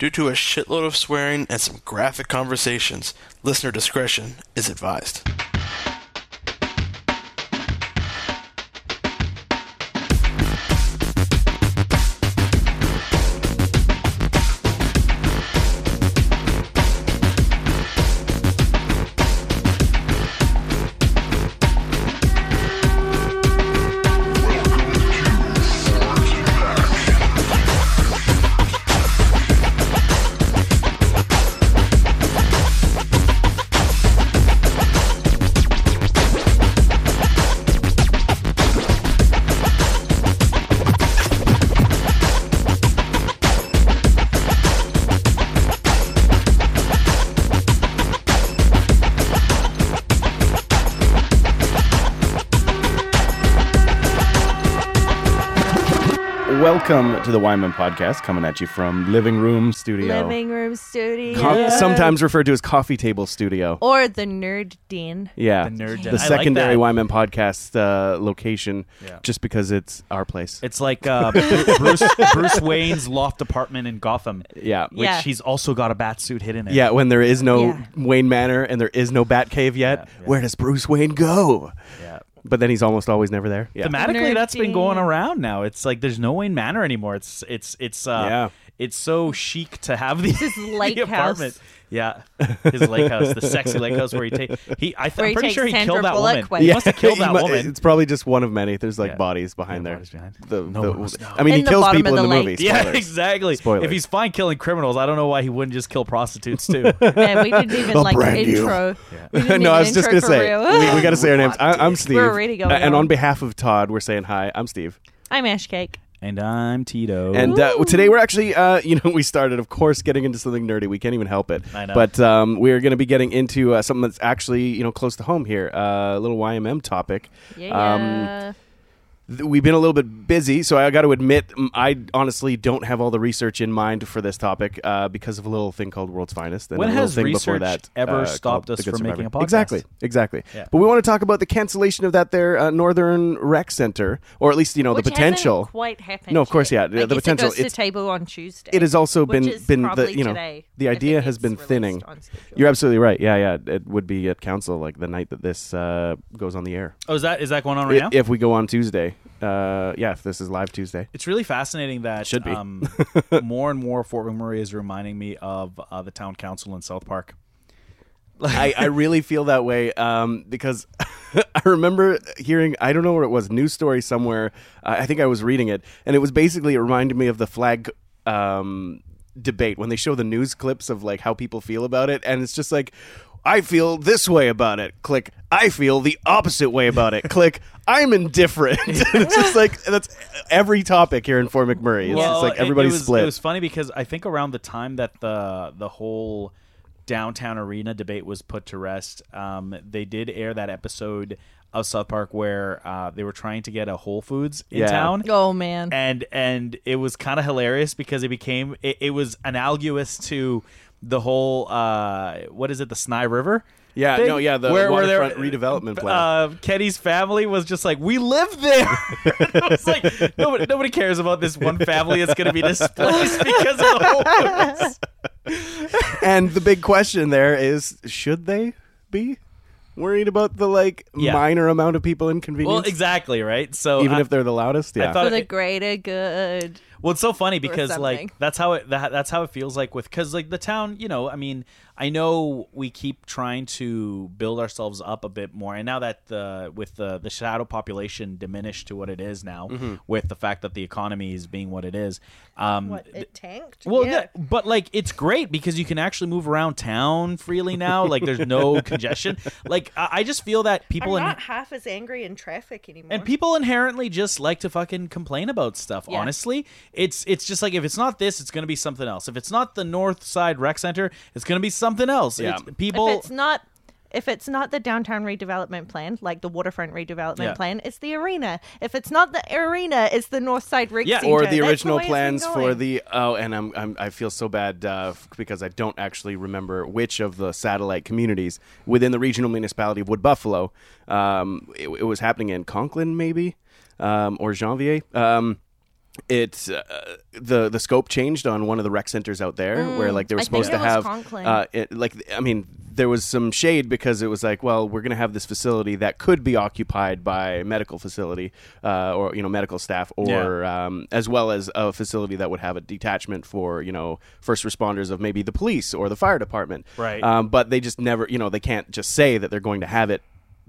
Due to a shitload of swearing and some graphic conversations, listener discretion is advised. To the Wyman Podcast, coming at you from Living Room Studio. Living room studio. Co- Sometimes referred to as Coffee Table Studio. or the nerd Dean. Yeah, The nerd den. the I like secondary that. Wyman Podcast uh, location, Yeah. just because it's our place. It's like uh, Bruce Bruce Wayne's loft apartment in Gotham, yeah, which Yeah. he's also got a bat suit hidden in. yeah. When there is no Yeah. Wayne Manor and there is no Batcave yet, Yeah, yeah. where does Bruce Wayne go? yeah. But then he's almost always never there. Yeah, Thematically, that's been going around now. It's like there's no Wayne Manor anymore. It's it's it's uh, Yeah. It's so chic to have the, His lake the apartment. house. Yeah, his lake house, the sexy lake house where he take he. I th- I'm he pretty sure he Sandra killed that Bullock woman. with. He Yeah. must have killed that woman. It's probably just one of many. There's like Yeah. bodies behind Yeah, there. bodies behind. The, No the- one must. I mean, he In the kills people in the the lake. movie. Yeah, exactly. Spoilers. If he's fine killing criminals, I don't know why he wouldn't just kill prostitutes too. Man, we didn't even I'll like intro. We didn't no, I was just gonna say we, we got to say our names. I, I'm Steve, We're already going and on. on behalf of Todd, we're saying hi. I'm Steve, I'm Ash Cake. And I'm Tito. and uh, today we're actually, uh, you know, we started, of course, getting into something nerdy. We can't even help it. I know. But um, we're going to be getting into uh, something that's actually, you know, close to home here. Uh, a little YMM topic. Yeah. Um, th- we've been a little bit busy, so I got to admit, I honestly don't have all the research in mind for this topic uh, because of a little thing called World's Finest. And When a has thing before research that, ever uh, stopped us The Good from making a podcast? Exactly, exactly. Yeah. But we want to talk about the cancellation of that there uh, Northern Rec Center, or at least you know Which the potential. hasn't quite happened. No, of course, yet. yeah, I the potential, It goes to it's- table on Tuesday. It has also which been is been the you know today, the idea has been thinning. You're absolutely right. Yeah, yeah. It would be at council like the night that this uh, goes on the air. oh, is that is that going on right I- now? If we go on Tuesday, uh, yeah, if this is live Tuesday. It's really fascinating that Should be. Um, more and more Fort McMurray is reminding me of uh, the town council in South Park. I, I really feel that way um, because I remember hearing I don't know where it was news story somewhere. Uh, I think I was reading it, and it was basically it reminded me of the flag um, debate when they show the news clips of like how people feel about it, and it's just like. I feel this way about it. Click. I feel the opposite way about it. Click. I'm indifferent. it's just like that's every topic here in Fort McMurray. It's just like it- everybody's it, was, split. It was funny because I think around the time that the the whole downtown arena debate was put to rest, um, they did air that episode of South Park where uh, they were trying to get a Whole Foods in Yeah. town. Oh man. and and it was kind of hilarious because it became it, it was analogous to the whole uh what is it the Snye River Yeah, thing? no, yeah, the they're- waterfront redevelopment plan. Uh, Kenny's family was just like, we live there. it was like nobody, nobody cares about this one family that's going to be displaced because of the Whole Foods. and the big question there is should they be worried about the like Yeah. minor amount of people inconvenienced Well, exactly, right? So even I- if they're the loudest yeah thought- For the it- greater good. Well, it's so funny because like that's how it that, that's how it feels like with because like the town, you know, I mean, I know we keep trying to build ourselves up a bit more, and now that the with the the shadow population diminished to what it is now, Mm-hmm. with the fact that the economy is being what it is, um, What it tanked? well, yeah. yeah, but like it's great because you can actually move around town freely now. Like there's no congestion. Like I, I just feel that people I'm in, not half as angry in traffic anymore. and people inherently just like to fucking complain about stuff. Yeah. Honestly, it's it's just like if it's not this, it's gonna be something else. If it's not the North Side Rec Center, it's gonna be something else. Yeah. It's- people. if it's not if it's not the downtown redevelopment plan, like the waterfront redevelopment Yeah. plan, it's the arena. If it's not the arena, it's the North Side Rig Yeah, Center. or the That's original way plans for the oh and I'm, I'm I feel so bad uh, because I don't actually remember which of the satellite communities within the regional municipality of Wood Buffalo um, it, it was happening in Conklin maybe um, or Janvier um, it's uh, the the scope changed on one of the rec centers out there where like they were Mm, I think supposed it to was have Conklin. uh, it, like I mean there was some shade because it was like well we're going to have this facility that could be occupied by medical facility uh, or you know medical staff or um, as well as a facility that would have a detachment for you know first responders of maybe the police or the fire department Right. um, but they just never you know they can't just say that they're going to have it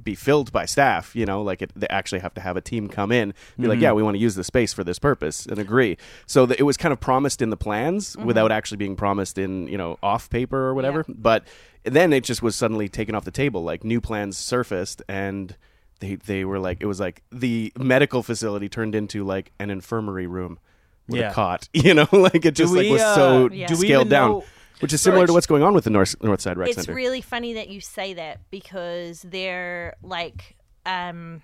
be filled by staff, you know, like it, they actually have to have a team come in, be like, yeah, we want to use the space for this purpose, and agree. So that it was kind of promised in the plans without actually being promised in, you know, off paper or whatever. But then it just was suddenly taken off the table. Like new plans surfaced, and they they were like, it was like the medical facility turned into like an infirmary room with Yeah. a cot, you know, like it just like we, was uh, so Yeah. do we scaled down. know- Which is similar to what's going on with the North North Side Rec it's Center. It's really funny that you say that because they're like um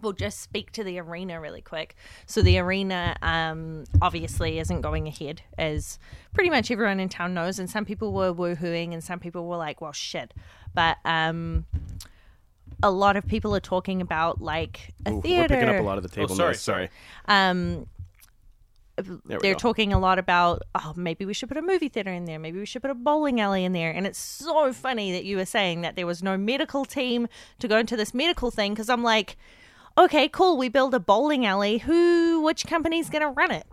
we'll just speak to the arena really quick so the arena um obviously isn't going ahead as pretty much everyone in town knows and some people were woohooing and some people were like well shit but um a lot of people are talking about like a Ooh, theater We're picking up a lot of the table sorry, noise. Sorry. um There we they're go. talking a lot about oh maybe we should put a movie theater in there. Maybe we should put a bowling alley in there. And it's so funny that you were saying that there was no medical team to go into this medical thing because i'm like okay cool we build a bowling alley. Who which company's gonna run it?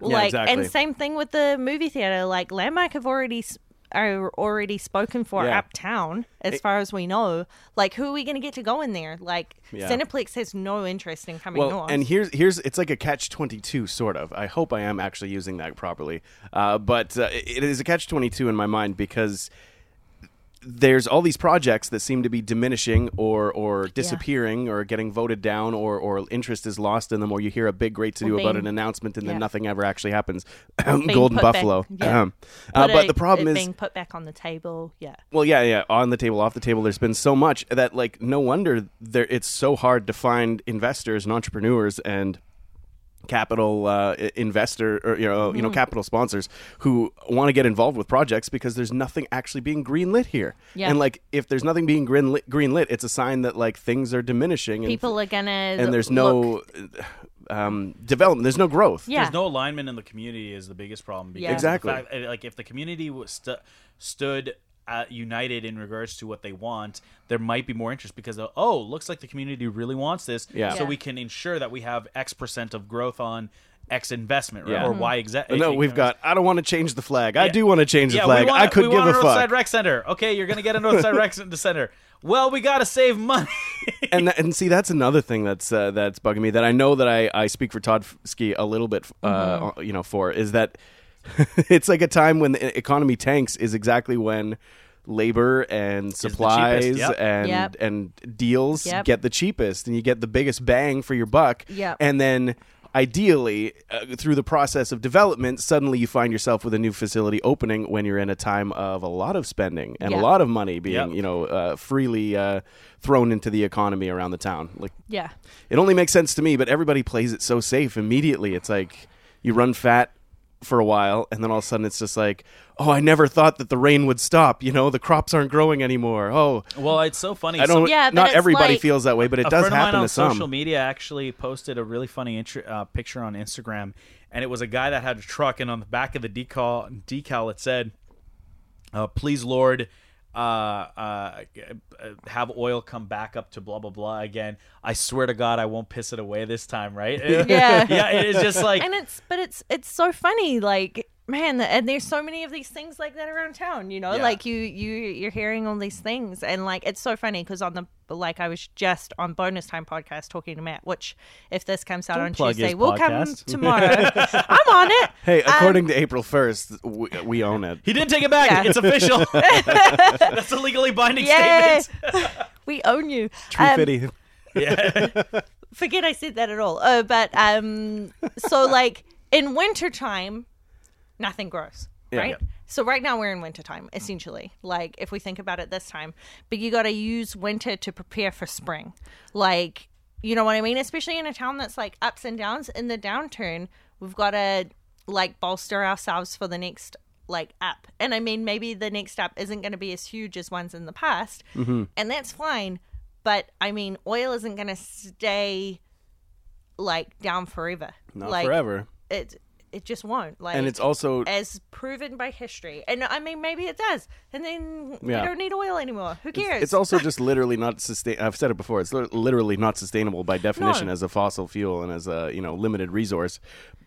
Yeah, like exactly. and same thing with the movie theater. Like landmark have already are already spoken for Yeah. uptown as far as we know like who are we gonna get to go in there like Yeah. cineplex has no interest in coming well, north and here's here's it's like a catch twenty two sort of. I hope I am actually using that properly, uh, but uh, it is a catch twenty two in my mind because there's all these projects that seem to be diminishing or or disappearing or getting voted down or or interest is lost in them or you hear a big great to do Or about an announcement and then yeah. nothing ever actually happens. Golden put back- Buffalo. yeah. Um, uh, but it- the problem is being put back on the table yeah well, yeah, yeah, on the table, off the table. There's been so much that, like, no wonder there. It's so hard to find investors and entrepreneurs and capital uh, investor or you know Mm-hmm. you know capital sponsors who want to get involved with projects because there's nothing actually being greenlit here. Yeah. And like, if there's nothing being greenlit, greenlit, it's a sign that like things are diminishing. And, people are gonna and there's look- no um, development. There's no growth. yeah There's no alignment in the community is the biggest problem. Because Yeah. Exactly. fact- uh, like if the community was stu- stood uh, united in regards to what they want, there might be more interest because of, oh, looks like the community really wants this. Yeah. So Yeah. we can ensure that we have X percent of growth on X investment, right? Yeah. Or Mhm. Y exactly. No, we've got. I don't want to change the flag. I do want to change the yeah, flag. we want, I could we give want a a fuck. Northside Rec Center. Okay, you're gonna get a Northside Rec Center. Well, we gotta save money. and that, and see that's another thing that's uh, that's bugging me that I know that I, I speak for Todd Ski a little bit uh, Mm-hmm. you know for is that it's like a time when the economy tanks is exactly when labor and supplies yep. and Yep. and deals Yep. get the cheapest and you get the biggest bang for your buck Yep. and then ideally uh, through the process of development suddenly you find yourself with a new facility opening when you're in a time of a lot of spending and a lot of money being Yep. you know uh, freely uh, thrown into the economy around the town like yeah it only makes sense to me but everybody plays it so safe immediately it's like you run fat for a while and then all of a sudden it's just like oh i never thought that the rain would stop you know the crops aren't growing anymore oh well, it's so funny. i don't Yeah, not everybody like- feels that way but it a does friend of mine happen on to some social media actually posted a really funny intr- uh, picture on Instagram, and it was a guy that had a truck, and on the back of the decal, decal it said, uh, "Please, Lord." Uh, uh, have oil come back up to blah blah blah again. I swear to God, I won't piss it away this time, right? Yeah. yeah. It is just like and it's but it's it's so funny like man and there's so many of these things like that around town you know Yeah. like you you you're hearing all these things and like it's so funny because on the like i was just on bonus time podcast talking to matt which if this comes out Don't on tuesday his will come tomorrow i'm on it hey Um, according to april 1st we, we own it he didn't take it back. Yeah. It's official. That's a legally binding yeah statement. we own you tree Um, fitty Yeah. forget I said that at all. oh but um, so like in wintertime, nothing grows, Yeah. right? Yeah. So right now we're in wintertime, essentially. Like if we think about it this time, but you got to use winter to prepare for spring. Like you know what I mean? Especially in a town that's like ups and downs. In the downturn, we've got to like bolster ourselves for the next like up. And I mean, maybe the next up isn't going to be as huge as ones in the past, mm-hmm. and that's fine. But I mean, oil isn't going to stay like down forever. Not like, forever. It it just won't. Like And it's also as proven by history. And I mean, maybe it does. And then we don't need oil anymore. Who cares? It's also just literally not sustain. I've said it before. It's literally not sustainable by definition No. as a fossil fuel and as a you know limited resource.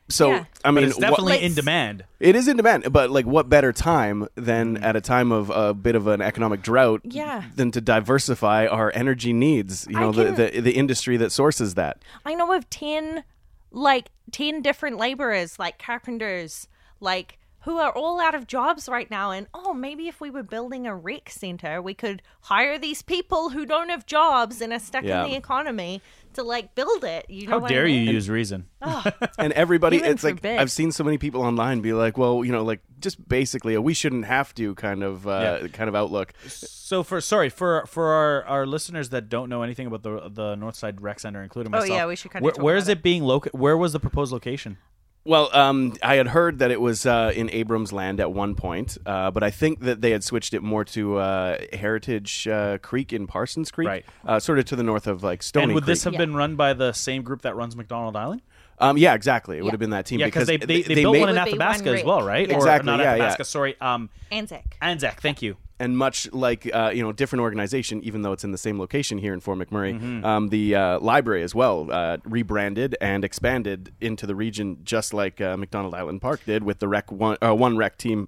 So Yeah. I mean, But it's what- definitely in demand. it is in demand. But like, what better time than Mm. at a time of a bit of an economic drought? Yeah. Than to diversify our energy needs. You I know, the, the the industry that sources that. I know of 10 like 10 different laborers like carpenters like who are all out of jobs right now and oh maybe if we were building a rec center we could hire these people who don't have jobs and are stuck Yeah. in the economy to like build it you know How dare I you use reason? and everybody Heaven it's like forbid. i've seen so many people online be like well you know like just basically a we shouldn't have to kind of uh, Yeah. kind of outlook So for sorry for for our, our listeners that don't know anything about the the Northside Rec Center, including myself. Oh, yeah, we should kinda Where, talk where about is it being located? Where was the proposed location? Well um, i had heard that it was uh, in abrams land at one point uh, but i think that they had switched it more to uh, heritage uh, creek in parsons creek Right. uh, sort of to the north of like stony and would creek this have Yeah. been run by the same group that runs McDonald Island? um, yeah exactly it would have been that team Yeah, because they they, they, built made, one in Would be one Athabasca as well, right? Yeah. Or Exactly, not yeah, yeah. Athabasca. Sorry, um, Anzac Anzac. Thank you. And much like uh, you know different organization even though it's in the same location here in fort mcmurray Mm-hmm. um, the uh, library as well uh, rebranded and expanded into the region just like uh, mcdonald island park did with the rec one, uh, one rec team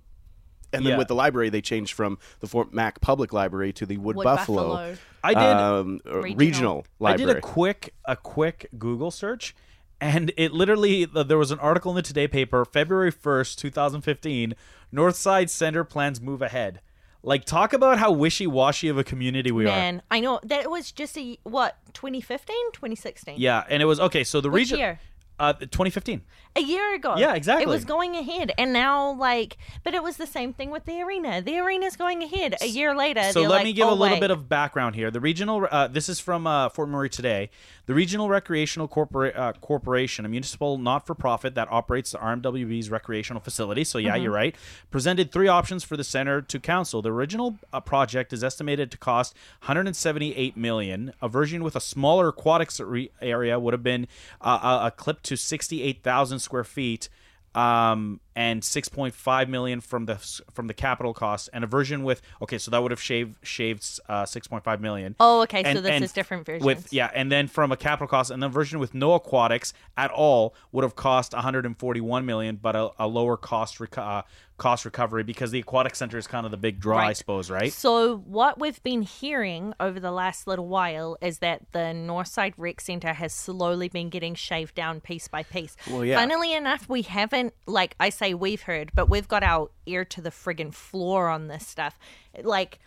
and then Yeah. with the library they changed from the fort mac public library to the wood, Wood buffalo, Buffalo. I did. um, uh, Regional. regional. I did a quick a quick Google search, and it literally there was an article in the Today paper, February first, two thousand fifteen. Northside Center plans move ahead. Like talk about how wishy washy of a community we are. man i know that was just a what 2015 2016 Yeah, and it was okay. So the Which region, year? Uh, 2015. a year ago. Yeah, exactly. It was going ahead, and now like, but it was the same thing with the arena. The arena's going ahead. A year later, So let like, me give oh, a little wait. bit of background here. The regional, uh, this is from uh, Fort Murray today. The Regional Recreational Corpora- uh, Corporation, a municipal not-for-profit that operates the RMWB's recreational facility. So yeah, Mm-hmm. you're right. Presented three options for the center to council. The original uh, project is estimated to cost 178 million. A version with a smaller aquatics re- area would have been uh, a, a clip to 68,000 square feet um, and 6.5 million from the from the capital cost, and a version with okay, so that would have shaved shaved uh, 6.5 million. Oh, okay, so this and is different versions. With yeah, and then from a capital cost, and the version with no aquatics at all would have cost 141 million, but a, a lower cost reco- uh, cost recovery because the aquatic center is kind of the big draw, I suppose, right? So what we've been hearing over the last little while is that the Northside Rec Centre has slowly been getting shaved down piece by piece. Well, yeah. Funnily enough, we haven't like I say we've heard, but we've got our ear to the friggin' floor on this stuff. Like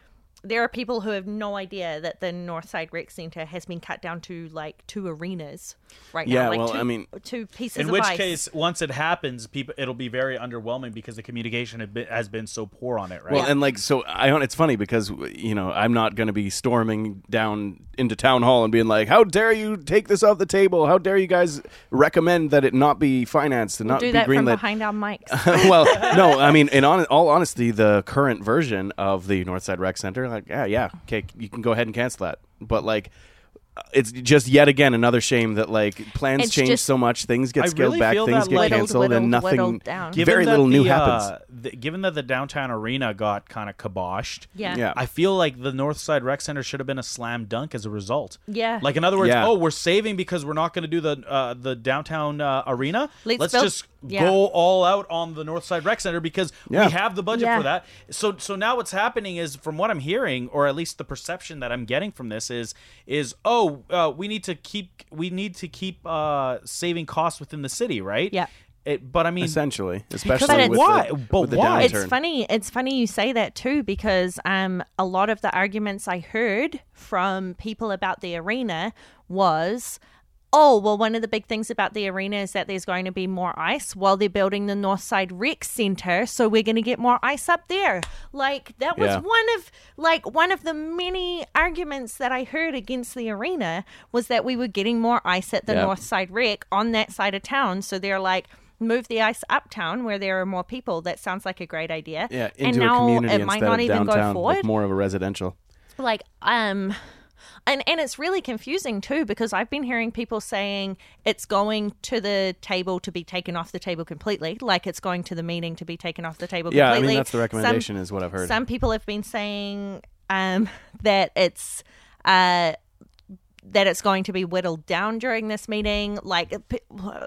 there are people who have no idea that the Northside Rec Centre has been cut down to like two arenas right Yeah, now. Like well, two, I mean- two pieces In of which ice. case, once it happens, people it'll be very underwhelming because the communication had been, has been so poor on it, right? Well, and like so, I. It's funny because you know I'm not going to be storming down into town hall and being like, "How dare you take this off the table? How dare you guys recommend that it not be financed and not do be that from behind our mics. well, no, I mean, in on, all honesty, the current version of the Northside Rec Center, like, yeah, yeah, okay, you can go ahead and cancel that. But like, it's just yet again another shame that like plans It's change just- so much, things get I scaled really back, feel things that, get like- canceled, Whittled, and nothing, whittled down. Given very that little new the, happens. uh, the- given that the downtown arena got kind of kiboshed, Yeah. Yeah. I feel like the Northside Rec Center should have been a slam dunk as a result. Yeah. Like in other words, Yeah. oh, we're saving because we're not going to do the uh, the downtown uh, arena. Let's build- just yeah. go all out on the Northside Rec Center because Yeah. we have the budget Yeah. for that. So so now what's happening is, from what I'm hearing, or at least the perception that I'm getting from this is is oh, uh, we need to keep we need to keep uh, saving costs within the city, right? Yeah. It, but I mean, essentially, especially But with, why? the, But with the why? downturn. It's funny. It's funny you say that too because um, a lot of the arguments I heard from people about the arena was, oh, well, one of the big things about the arena is that there's going to be more ice while they're building the Northside Rec Center, so we're going to get more ice up there. Like that was Yeah. one of like one of the many arguments that I heard against the arena was that we were getting more ice at the Yeah. Northside Rec on that side of town. So they're like. Move the ice uptown where there are more people. That sounds like a great idea. yeah, and into now a community it might not even downtown, go forward. with more of a residential. like, um, And and it's really confusing too because I've been hearing people saying it's going to the table to be taken off the table completely, like it's going to the meeting to be taken off the table Yeah, I completely. mean that's the Some- recommendation is what I've heard. Some people have been saying um, that it's uh, that it's going to be whittled down during this meeting. Like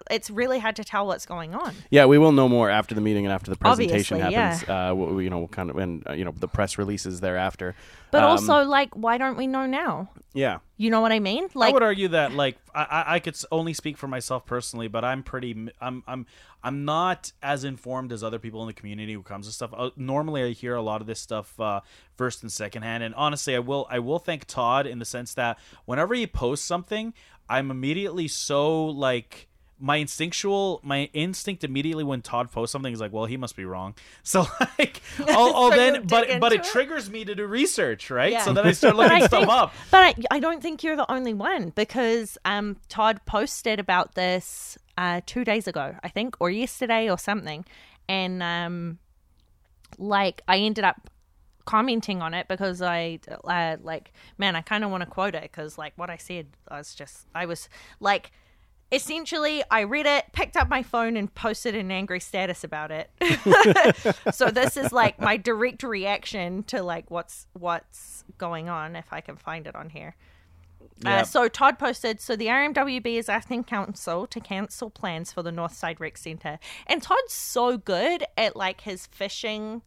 it's really hard to tell what's going on. Yeah, we will know more after the meeting and after the presentation Obviously, happens. Uh, we- you know, kind of, and uh, you know, the press releases thereafter. But Um, also, like, why don't we know now? yeah, You know what I mean? Like, I would argue that like I, I I could only speak for myself personally, but I'm pretty m- I'm I'm I'm not as informed as other people in the community who comes to stuff. Uh, normally, I hear a lot of this stuff uh, first and second hand, and honestly, I will I will thank Todd in the sense that whenever he posts something, I'm immediately so like my instinctual my instinct immediately when Todd posts something is like, well, he must be wrong. So like, I'll, I'll So then but but it it? triggers me to do research, right? Yeah. So then I start looking I stuff think, up. but I, I don't think you're the only one because um, Todd posted about this uh, two days ago, I think, or yesterday or something, and um, like I ended up commenting on it because I uh, like, man, I kind of want to quote it because like what I said, I was just, I was like. Essentially, I read it, picked up my phone, and posted an angry status about it. so this is like my direct reaction to like what's what's going on if i can find it on here Yeah. uh, so todd posted so the rmwb is asking council to cancel plans for the northside rec center and todd's so good at like his fishing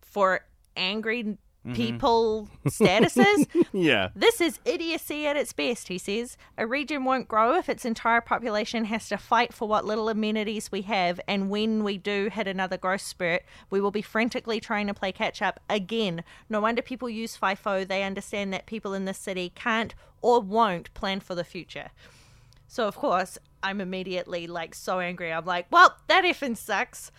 for angry Mm-hmm. people statuses yeah. this is idiocy at its best, he says. A region won't grow if its entire population has to fight for what little amenities we have, and when we do hit another growth spurt, we will be frantically trying to play catch up again. No wonder people use FIFO. They understand that people in this city can't or won't plan for the future. So, of course, I'm immediately like so angry. I'm like, well, that effing sucks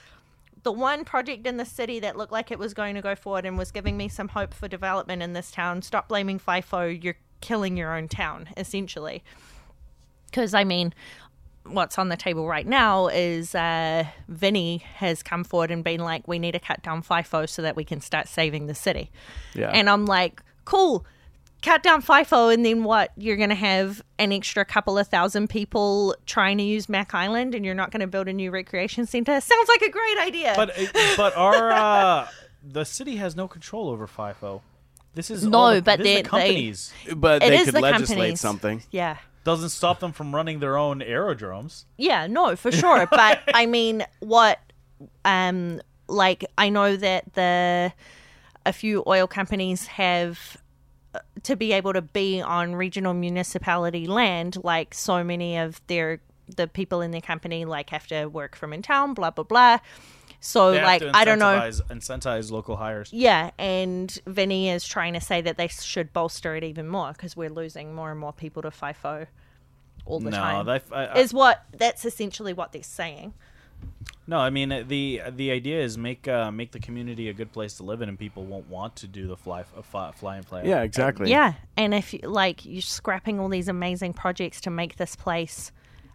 the one project in the city that looked like it was going to go forward and was giving me some hope for development in this town. Stop blaming FIFO. You're killing your own town, essentially. Because, I mean, what's on the table right now is uh, Vinny has come forward and been like, we need to cut down FIFO so that we can start saving the city. Yeah. And I'm like, cool. Cut down FIFO, and then what? You're going to have an extra couple of thousand people trying to use Mac Island, and you're not going to build a new recreation center. Sounds like a great idea. But but our uh, the city has no control over FIFO. This is No, all the, but this is they- the companies But they could the legislate companies. something. yeah, doesn't stop them from running their own aerodromes. yeah, no, for sure. but I mean, what? Um, like I know that the a few oil companies have uh, to be able to be on regional municipality land like so many of their the people in their company like have to work from in town blah blah blah. So They like i don't know incentivize- local hires. yeah and vinny is trying to say that they should bolster it even more because we're losing more and more people to fifo all the No, time. that, I, I, is what that's essentially what they're saying no. I mean the the idea is make uh, make the community a good place to live in, and people won't want to do the fly uh, fly, fly and play. Yeah, exactly. Yeah, and if you, like you're scrapping all these amazing projects to make this place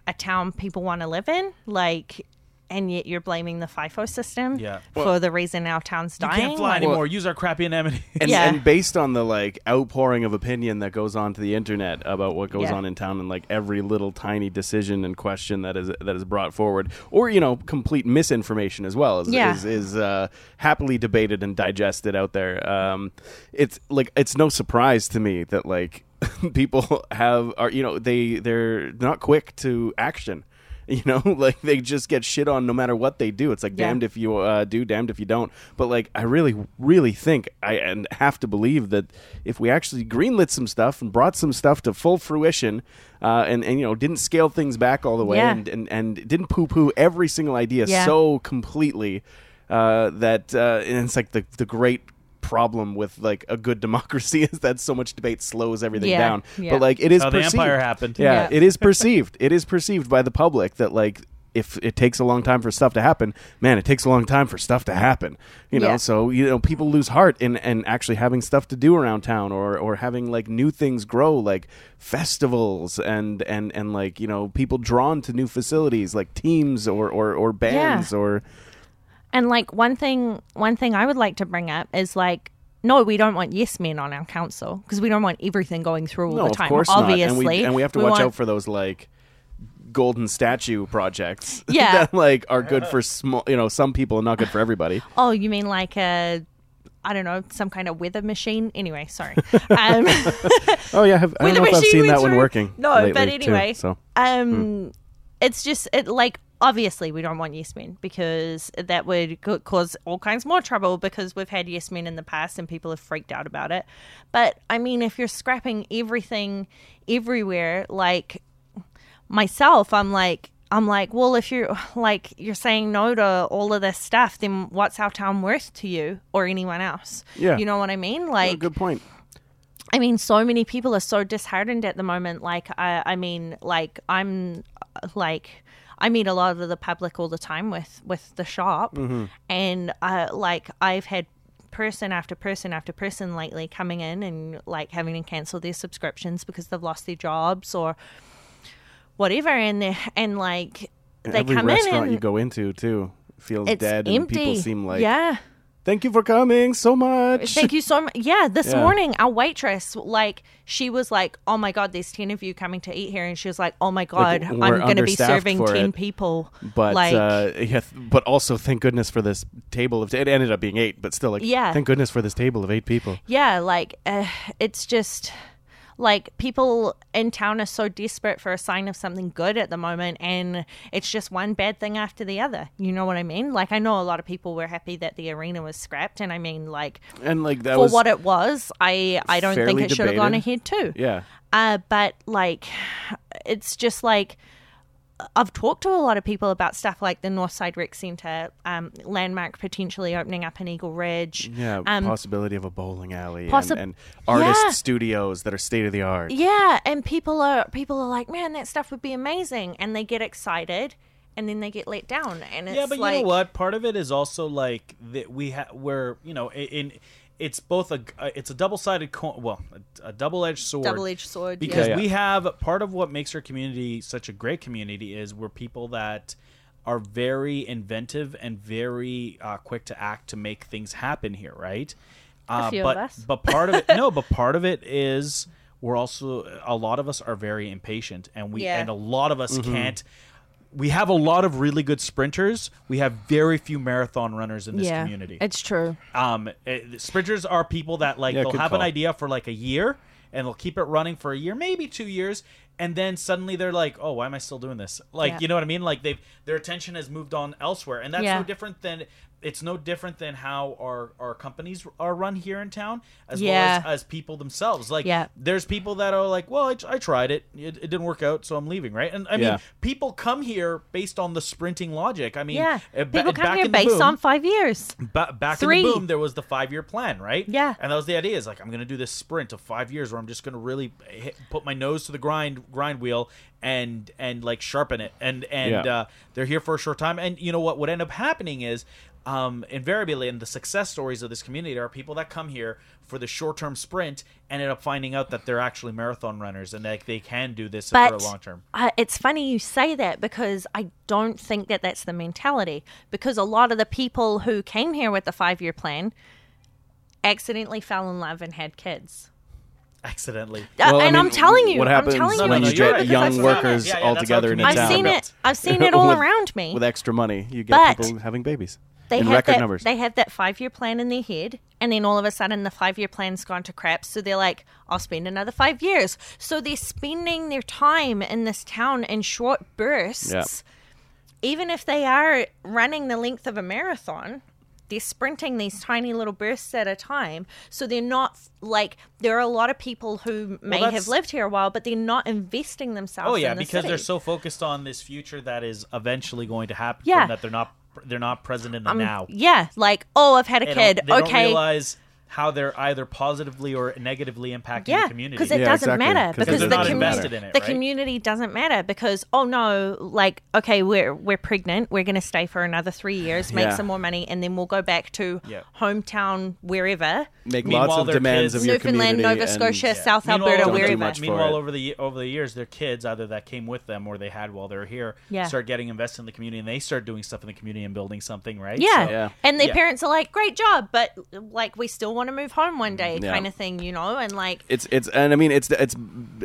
a town people want to live in, like, and yet you're blaming the FIFO system Yeah. for the reason our town's dying. You can't fly like- anymore. Use our crappy anemone. And, Yeah. and based on the like outpouring of opinion that goes on to the internet about what goes Yeah. on in town and like every little tiny decision and question that is that is brought forward or you know complete misinformation as well is Yeah. is, is uh, happily debated and digested out there um, it's like it's no surprise to me that like people have are you know they they're not quick to action you know like they just get shit on no matter what they do it's like Yeah. damned if you uh, do damned if you don't but like i really really think i and have to believe that if we actually greenlit some stuff and brought some stuff to full fruition uh, and, and you know didn't scale things back all the way Yeah. and, and, and didn't poo-poo every single idea Yeah. so completely uh, that uh, and it's like the, the great problem with like a good democracy is that so much debate slows everything Yeah, down yeah. but like it is How the perceived. empire happened. yeah, Yeah. it is perceived it is perceived by the public that like if it takes a long time for stuff to happen man it takes a long time for stuff to happen you know Yeah. so you know people lose heart in in actually having stuff to do around town or or having like new things grow like festivals and and and like you know people drawn to new facilities like teams or or, or bands or And like one thing, one thing I would like to bring up is like no, we don't want yes men on our council because we don't want everything going through all no, the time. of course Obviously, not. And we, and we have to watch want- out for those like golden statue projects Yeah. that like are good for small, you know, some people and not good for everybody. Oh, you mean like a, I don't know, some kind of weather machine? Anyway, sorry. Um, Oh yeah, have, I don't know if I've seen that one working. No, but too, anyway, so um, it's just it like obviously we don't want yes men because that would cause all kinds more trouble because we've had yes men in the past and people have freaked out about it. But I mean, if you're scrapping everything everywhere, like myself, I'm like. I'm like, well, if you're like you're saying no to all of this stuff, then what's our town worth to you or anyone else? Yeah. you know what I mean. Like, good point. I mean, so many people are so disheartened at the moment. Like, I, I mean, like I'm, uh, like, I meet a lot of the public all the time with with the shop, and uh, like I've had person after person after person lately coming in and like having to cancel their subscriptions because they've lost their jobs or whatever, and they and like they Every come in restaurant and you go into too feels it's dead, empty. and people seem like, yeah. "Thank you for coming so much." Thank you so much. Yeah, this Yeah. morning our waitress, like, she was like, "Oh my god, there's ten of you coming to eat here," and she was like, "Oh my god, we're I'm going to be serving ten it." people." But like, uh, yeah, but also thank goodness for this table of. It ended up being eight, but still, like, Yeah. thank goodness for this table of eight people. yeah, like, uh, it's just like people in town are so desperate for a sign of something good at the moment, and it's just one bad thing after the other. You know what I mean? Like, I know a lot of people were happy that the arena was scrapped, and I mean, like, And like that for what it was, I I don't think it should have gone ahead too. yeah. Uh, but like, it's just like I've talked to a lot of people about stuff like the Northside Rec Centre, um, landmark potentially opening up in Eagle Ridge. Yeah, Um, possibility of a bowling alley possi- and, and artist Yeah. studios that are state of the art. yeah, and people are people are like, man, that stuff would be amazing, and they get excited, and then they get let down, and it's yeah, but like, you know what? Part of it is also like that we have where you know i- in. It's both a uh, it's a double sided coin well a, a double edged sword Double-edged sword, because Yeah, yeah. we have part of what makes our community such a great community is we're people that are very inventive and very uh, quick to act to make things happen here right uh, few of but us. but part of it no but part of it is we're also a lot of us are very impatient and we Yeah. and a lot of us Mm-hmm. can't we have a lot of really good sprinters we have very few marathon runners in this yeah, community it's true. um eh, sprinters are people that like Yeah, they'll good have an idea for like a year and they'll keep it running for a year maybe two years and then suddenly they're like oh why am i still doing this like Yeah. you know what i mean like they've their attention has moved on elsewhere and that's Yeah. no different than it's no different than how our our companies are run here in town as Yeah. well as, as people themselves like Yeah. there's people that are like well i, I tried it. it it didn't work out so i'm leaving right and i mean people come here based on the sprinting logic i mean Yeah, ba- people come back here in the based boom- on five years. ba- back Three. in the boom, there was the five year plan, right? Yeah. and that was the idea. Is like I'm going to do this sprint of five years where I'm just going to really hit, put my nose to the grind grind wheel and and like sharpen it. And and Yeah. uh, they're here for a short time. And you know what? Would end up happening is. Um, invariably, in the success stories of this community, there are people that come here for the short-term sprint and end up finding out that they're actually marathon runners and that they can do this But for a long term. uh, it's funny you say that because I don't think that that's the mentality. Because a lot of the people who came here with the five year plan accidentally fell in love and had kids. Accidentally. Uh, Well, I and mean, I'm telling you, what I'm telling you, when you you're get right, young I've seen workers it. Yeah, yeah, all that's together how in a I've town seen it. I've seen it all With- around me. with extra money. You get But- people having babies they in have record that, numbers. They have that five year plan in their head, and then all of a sudden the five year plan's gone to crap. So they're like, "I'll spend another five years." So they're spending their time in this town in short bursts. Yeah. Even if they are running the length of a marathon, they're sprinting these tiny little bursts at a time. So they're not like there are a lot of people who may that's- have lived here a while, but they're not investing themselves. Oh yeah, in the because they're so focused on this future that is eventually going to happen. Yeah. that they're not they're not present in the Um, now. Yeah, like oh, I've had a They kid. Don't, they okay, don't realize how they're either positively or negatively impacting yeah, the community. because it Yeah, doesn't exactly, matter 'cause because they're the not community invested in it, the right? community doesn't matter because oh no, like okay, we're we're pregnant, we're going to stay for another three years, make Yeah. some more money, and then we'll go back to Yeah. hometown wherever. Make Meanwhile, lots of demands kids- of your Newfoundland, community. Nova and- Scotia, Yeah. South Meanwhile, Alberta, Don't wherever. much Meanwhile, it. over the over the years, their kids either that came with them or they had while they were here Yeah. start getting invested in the community and they start doing stuff in the community and building something, right? Yeah. So- Yeah. and their Yeah. parents are like, "Great job," but like we still want want to move home one day, Yeah. kind of thing, you know, and like it's it's and I mean it's it's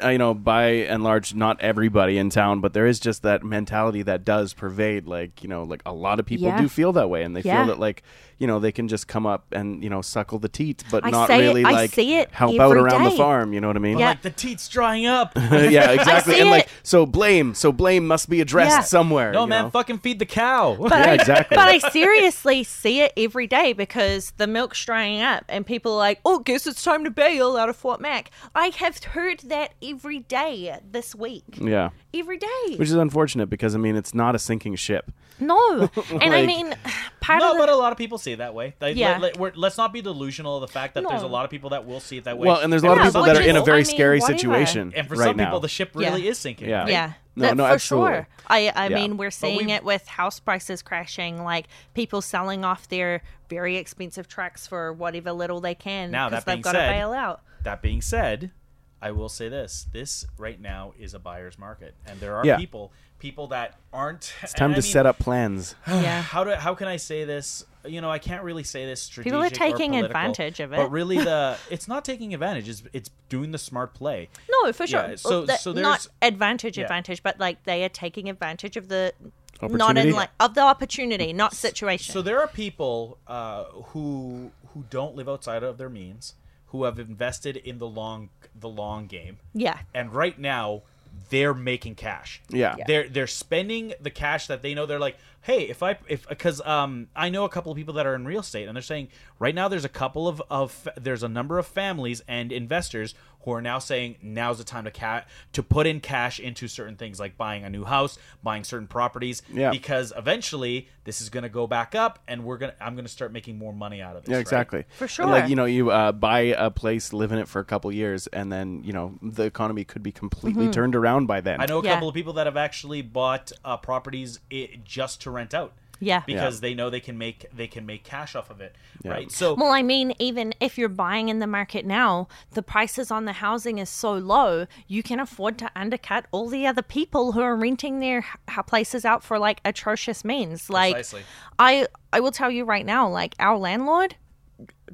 you know by and large not everybody in town, but there is just that mentality that does pervade. Like you know, like a lot of people Yeah. do feel that way, and they Yeah. feel that like you know they can just come up and you know suckle the teat, but I not say it- really I like see it help out every around the farm. You know what I mean? But Yeah. like the teat's drying up. yeah, exactly. see And like it. so blame, so blame must be addressed Yeah. somewhere. no man, know? fucking feed the cow. But Yeah, I, exactly. But I seriously see it every day because the milk's drying up and people are like, oh, guess it's time to bail out of Fort Mac. I have heard that every day this week. Yeah. Every day. Which is unfortunate because I mean it's not a sinking ship. no. And I Like- mean, part no, of the. but a lot of people see it that way. Like, Yeah. let, us let's not be delusional of the fact that there's a No. lot of people that will see it that way. Well, and there's a lot Yeah, of people which that are in a very I mean, scary whatever. situation and for right some now. people, the ship really Yeah. is sinking. Yeah. right? Yeah. No, no, for absolutely. sure. I I Yeah. mean, we're seeing it with house prices crashing, like people selling off their very expensive trucks for whatever little they can Now, because that they've being got to said- bail out. That being said, I will say this: this right now is a buyer's market, and there are Yeah. people people that aren't. It's time to set up plans. Yeah. How do how can I say this? You know, I can't really say this. Strategic People are taking advantage of it. but really, the it's not taking advantage. It's it's doing the smart play. No, for sure. Yeah, so- That- so not there's- advantage, Yeah. advantage, but like they are taking advantage of the not Opportunity? in like of the opportunity, not situation. So there are people uh, who who don't live outside of their means, who have invested in the long the long game, yeah, and right now they're making cash. Yeah. Yeah. They're they're spending the cash that they know they're like, "Hey, if I if cuz um I know a couple of people that are in real estate and they're saying right now there's a couple of of there's a number of families and investors who are now saying now's the time to ca- to put in cash into certain things like buying a new house, buying certain properties Yeah. because eventually this is going to go back up and we're going to I'm going to start making more money out of this. Yeah, right? exactly. For And, sure. Like you know, you uh, buy a place, live in it for a couple years, and then you know the economy could be completely Mm-hmm. turned around by then. I know a Yeah. couple of people that have actually bought uh, properties i- just to rent out. Yeah. because they know they can make they can make cash off of it, right? So Well, I mean, even if you're buying in the market now, the prices on the housing is so low, you can afford to undercut all the other people who are renting their places out for like atrocious means. Like, Precisely. I I will tell you right now, like our landlord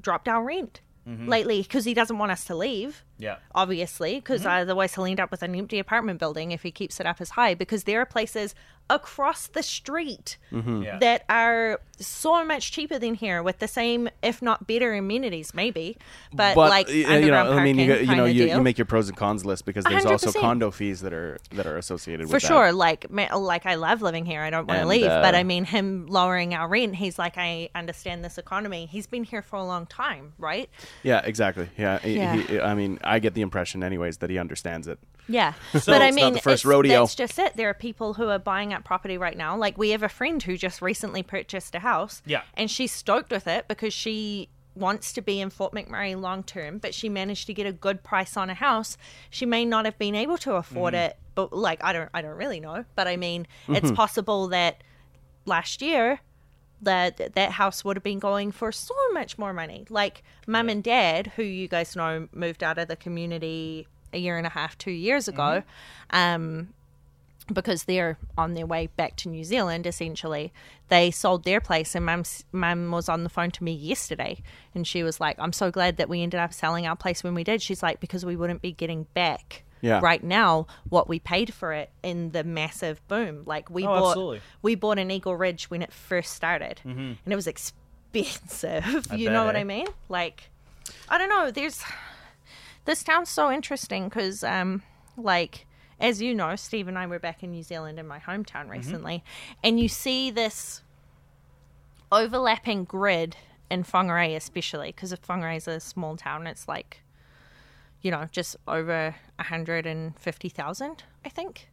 dropped our rent mm-hmm. lately because he doesn't want us to leave. Yeah, Obviously, because mm-hmm. otherwise he'll end up with an empty apartment building if he keeps it up as high. Because there are places across the street mm-hmm. Yeah. that are so much cheaper than here with the same, if not better, amenities, maybe. But, like uh, you underground know, I mean, you, parking you know, you, you make your pros and cons list because there's also 100%. condo fees that are that are associated with that. For sure. Like, like I love living here. I don't want to leave. but uh, I mean, him lowering our rent, he's like, I understand this economy. He's been here for a long time, right? Yeah, exactly. Yeah, Yeah. He, I mean, I get the impression, anyways, that he understands it. Yeah, but it's I not mean, the first it's- rodeo. That's just it. There are people who are buying up property right now. Like we have a friend who just recently purchased a house. Yeah. and she's stoked with it because she wants to be in Fort McMurray long term, but she managed to get a good price on a house. She may not have been able to afford Mm-hmm. it, but like I don't, I don't really know. But I mean, it's possible that last year that that house would have been going for so much more money. Like mum and dad, who you guys know moved out of the community a year and a half, two years ago, um, because they're on their way back to New Zealand. Essentially, they sold their place, and mum's mum was on the phone to me yesterday, and she was like, "I'm so glad that we ended up selling our place when we did." She's like, "Because we wouldn't be getting back." Yeah. Right now, what we paid for it in the massive boom, like we Oh, bought, absolutely. we bought an Eagle Ridge when it first started, and it was expensive. you bet, know what eh? I mean? Like, I don't know. There's this town's so interesting because, um, like, as you know, Steve and I were back in New Zealand in my hometown recently, and you see this overlapping grid in Whangarei, especially because Whangarei is a small town. It's like, you know, just over 150,000, I think.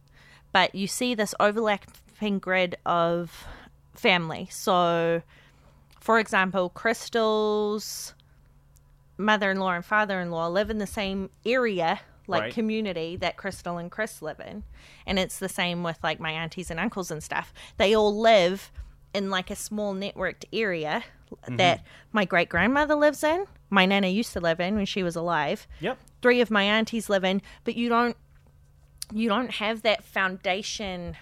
But you see this overlapping grid of family. So, for example, Crystal's mother in law and father in law live in the same area, like Right. community that Crystal and Chris live in. And it's the same with like my aunties and uncles and stuff. They all live in like a small networked area mm-hmm. that my great grandmother lives in, my nana used to live in when she was alive. Yep. Three of my aunties live in, but you don't you don't have that foundation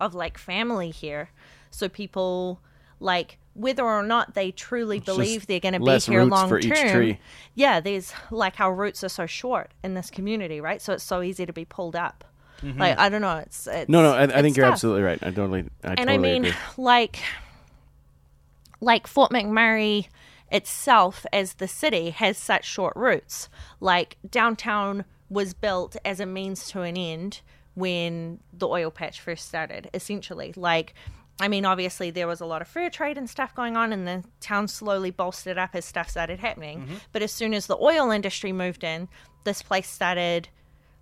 of like family here. So people like whether or not they truly just believe they're going to be here long term. Yeah, there's like our roots are so short in this community, right? So it's so easy to be pulled up. Mm-hmm. Like I don't know, it's, it's No, no, I, I it's think you're absolutely right. I totally, I And totally I mean, agree. like, like Fort McMurray itself as the city has such short roots. Like downtown was built as a means to an end when the oil patch first started. Essentially, like. I mean, obviously, there was a lot of fur trade and stuff going on, and the town slowly bolstered up as stuff started happening. Mm-hmm. But as soon as the oil industry moved in, this place started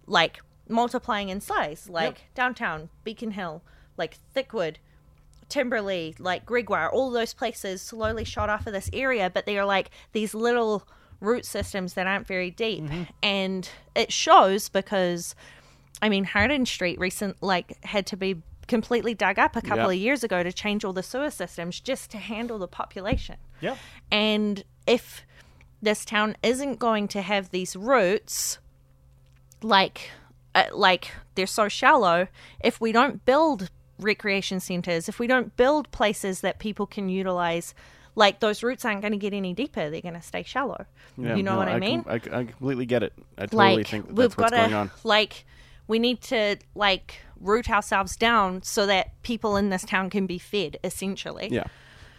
like multiplying in size, like downtown, Beacon Hill, like Thickwood, Timberlea, like Gregoire, all those places slowly shot off of this area, but they are like these little root systems that aren't very deep. And it shows because I mean Hardin Street recent like had to be completely dug up a couple Yep. of years ago to change all the sewer systems just to handle the population. Yeah. And if this town isn't going to have these roots, like, uh, like they're so shallow, if we don't build recreation centers, if we don't build places that people can utilize, like those roots aren't going to get any deeper. They're going to stay shallow. Yeah, you know no, what I, com- mean? I, I completely get it. I totally like think that we've that's what's got going to on. like we need to like root ourselves down so that people in this town can be fed essentially Yeah.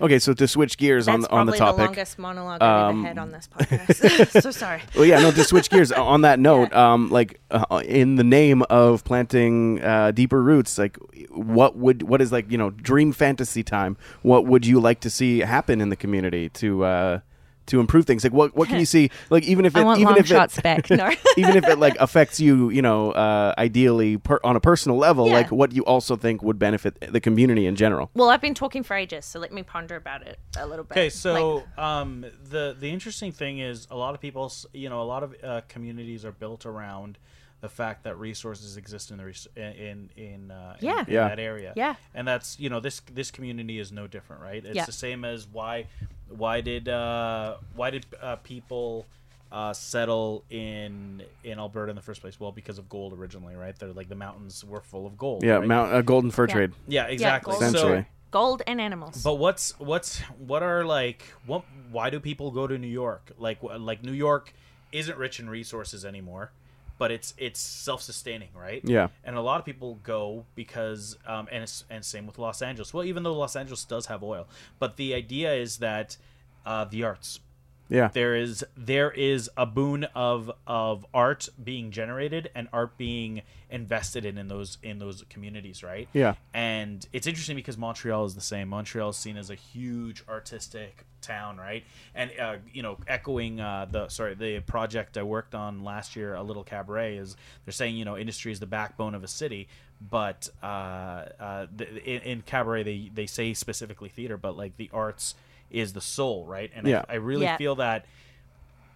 Okay, so to switch gears that's on on the probably topic. longest monologue i've um, ever had on this podcast so sorry Well, yeah, no. To switch gears on that note, um, like uh, in the name of planting uh, deeper roots, like what would what is like you know dream fantasy time? What would you like to see happen in the community to uh, to improve things? Like what what can you see? Like even if it i want even long if shots it, back no even if it like affects you, you know, uh, ideally per- on a personal level, Yeah. like what you also think would benefit the community in general. well i've been talking for ages so let me ponder about it a little bit Okay, so Like, um, the the interesting thing is a lot of people, s- you know, a lot of uh, communities are built around the fact that resources exist in the res- in in uh, in- Yeah. in, Yeah. that area. Yeah. and that's you know this this community is no different, right? It's Yeah. the same as why why did uh, why did uh, people uh, settle in in Alberta in the first place? Well, because of gold originally, right? They're like the mountains were full of gold. Yeah, right? Mount uh, Golden Fur Yeah. Trade. Yeah, exactly. gold. Essentially. So, gold and animals but what's what's what are like what why do people go to New York? Like like New York isn't rich in resources anymore, but it's it's self-sustaining, right? Yeah. And a lot of people go because um and it's, and same with Los Angeles. Well, even though Los Angeles does have oil, but the idea is that uh, the arts Yeah. there is there is a boon of of art being generated and art being invested in in those in those communities right Yeah. and it's interesting because montreal is the same montreal is seen as a huge artistic town right and uh, you know echoing uh, the sorry the project i worked on last year a little cabaret is they're saying you know industry is the backbone of a city but uh, uh, the, in, in cabaret they they say specifically theater but like the arts is the soul right? And Yeah. I, I really Yeah. feel that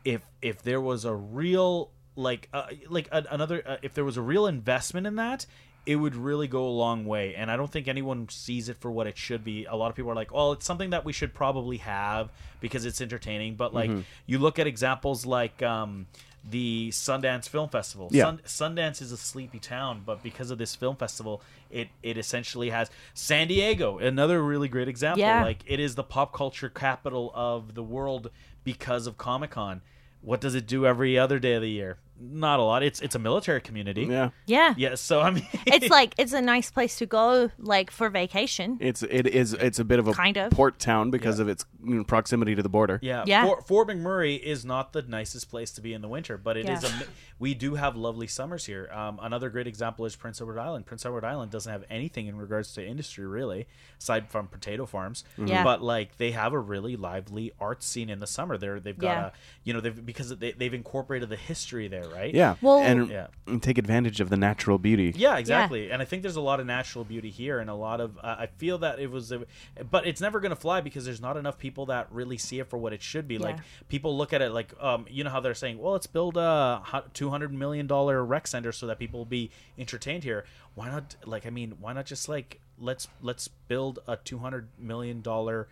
if if there was a real like uh, like a, another uh, if there was a real investment in that it would really go a long way. And i don't think anyone sees it for what it should be. A lot of people are like well it's something that we should probably have because it's entertaining. But like you look at examples like um the Sundance Film Festival. Yeah. Sun, Sundance is a sleepy town, but because of this film festival, it it essentially has San Diego, another really great example. Yeah. Like it is the pop culture capital of the world because of Comic Con. What does it do every other day of the year? Not a lot. It's it's a military community. Yeah. yeah Yeah. So I mean, it's like it's a nice place to go like for vacation It's it is it's a bit of a Kind of. port town because of its you know, proximity to the border. Yeah, Yeah. Fort, Fort McMurray is not the nicest place to be in the winter, but it is Yeah. a. We do have lovely summers here. Um, another great example is Prince Edward Island. Prince Edward Island doesn't have anything in regards to industry really, aside from potato farms. Yeah. But like they have a really lively art scene in the summer. There, they've got Yeah. a, you know, they've because they, they've incorporated the history there, right? Yeah. Well- and, Yeah. and take advantage of the natural beauty. Yeah, exactly. And I think there's a lot of natural beauty here, and a lot of. Uh, I feel that it was, a, but it's never going to fly because there's not enough people that really see it for what it should be. Like people look at it like, um, you know how they're saying, well, let's build a two hundred million dollar rec center so that people will be entertained here. Why not? Like, I mean, why not just like let's let's build a two hundred million dollar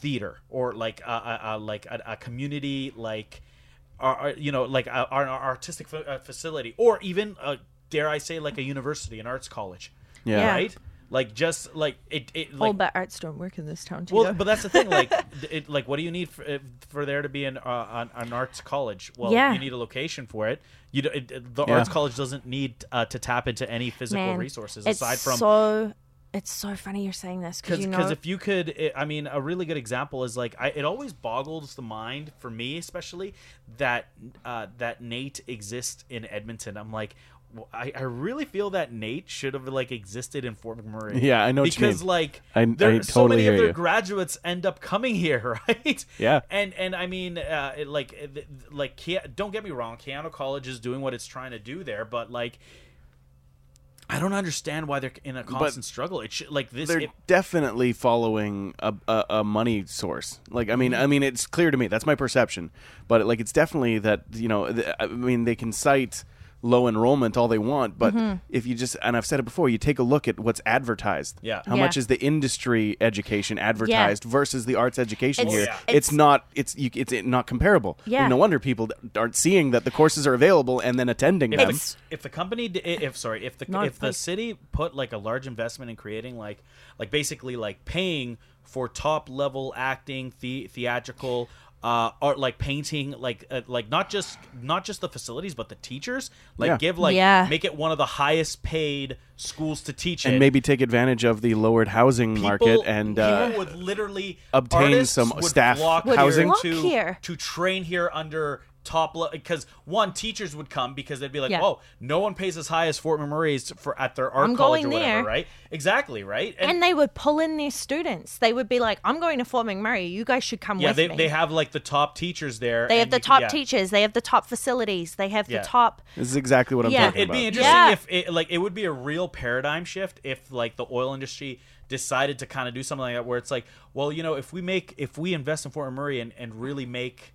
theater or like a, a, a like a, a community like our, our- you know like a, our, our artistic fa- uh, facility or even uh, dare i say like a university an arts college Yeah. Yeah. right Like just like it, it oh, like but arts don't work in this town, too. well, but that's the thing. Like, it, like, what do you need for, uh, for there to be an uh, an, an arts college? Well, Yeah. you need a location for it. You, it, it- the Yeah. arts college doesn't need uh, to tap into any physical Man, resources it's aside from so. It's so funny you're saying this because because you know if you could it, i mean a really good example is like I, it always boggles the mind for me especially that uh, that NAIT exists in edmonton i'm like I, I, really feel that NAIT should have like existed in Fort McMurray. Yeah, I know what you because mean. like I- there, I so totally many of their you. graduates end up coming here, right? Yeah. and and I mean, uh, it, like it- like don't get me wrong, Keyano College is doing what it's trying to do there, but like I don't understand why they're in a constant struggle. It should like this. they're it- definitely following a, a, a money source. Like, I mean, mm-hmm. I mean, it's clear to me. That's my perception. But like, it's definitely that you know. I mean, they can cite low enrollment all they want, but Mm-hmm. if you just and I've said it before, you take a look at what's advertised. Yeah. How Yeah. much is the industry education advertised versus the arts education It's- here? Yeah. It's, it's- not. It's you, it's not comparable. Yeah. No wonder people aren't seeing that the courses are available and then attending if, them. It's- if the company if sorry if the No, if the please. city put like a large investment in creating like like basically like paying for top level acting the theatrical uh art like painting like uh, like not just not just the facilities but the teachers like Yeah. give like Yeah. make it one of the highest paid schools to teach and it maybe take advantage of the lowered housing market People- and people uh, would literally obtain some staff housing. to here. to train here under top because one teachers would come because they'd be like Yeah. oh no one pays as high as Fort McMurray's for at their art I'm college going or whatever there. right exactly right and they would pull in their students. They would be like, "I'm going to Fort McMurray. You guys should come yeah with they, me." they have like the top teachers there They have the you- top yeah. teachers. They have the top facilities. They have Yeah. the top. This is exactly what I'm Yeah. talking It'd about. be interesting Yeah. if it like it would be a real paradigm shift if like the oil industry decided to kind of do something like that where it's like, well, you know, if we make if we invest in Fort McMurray and, and really make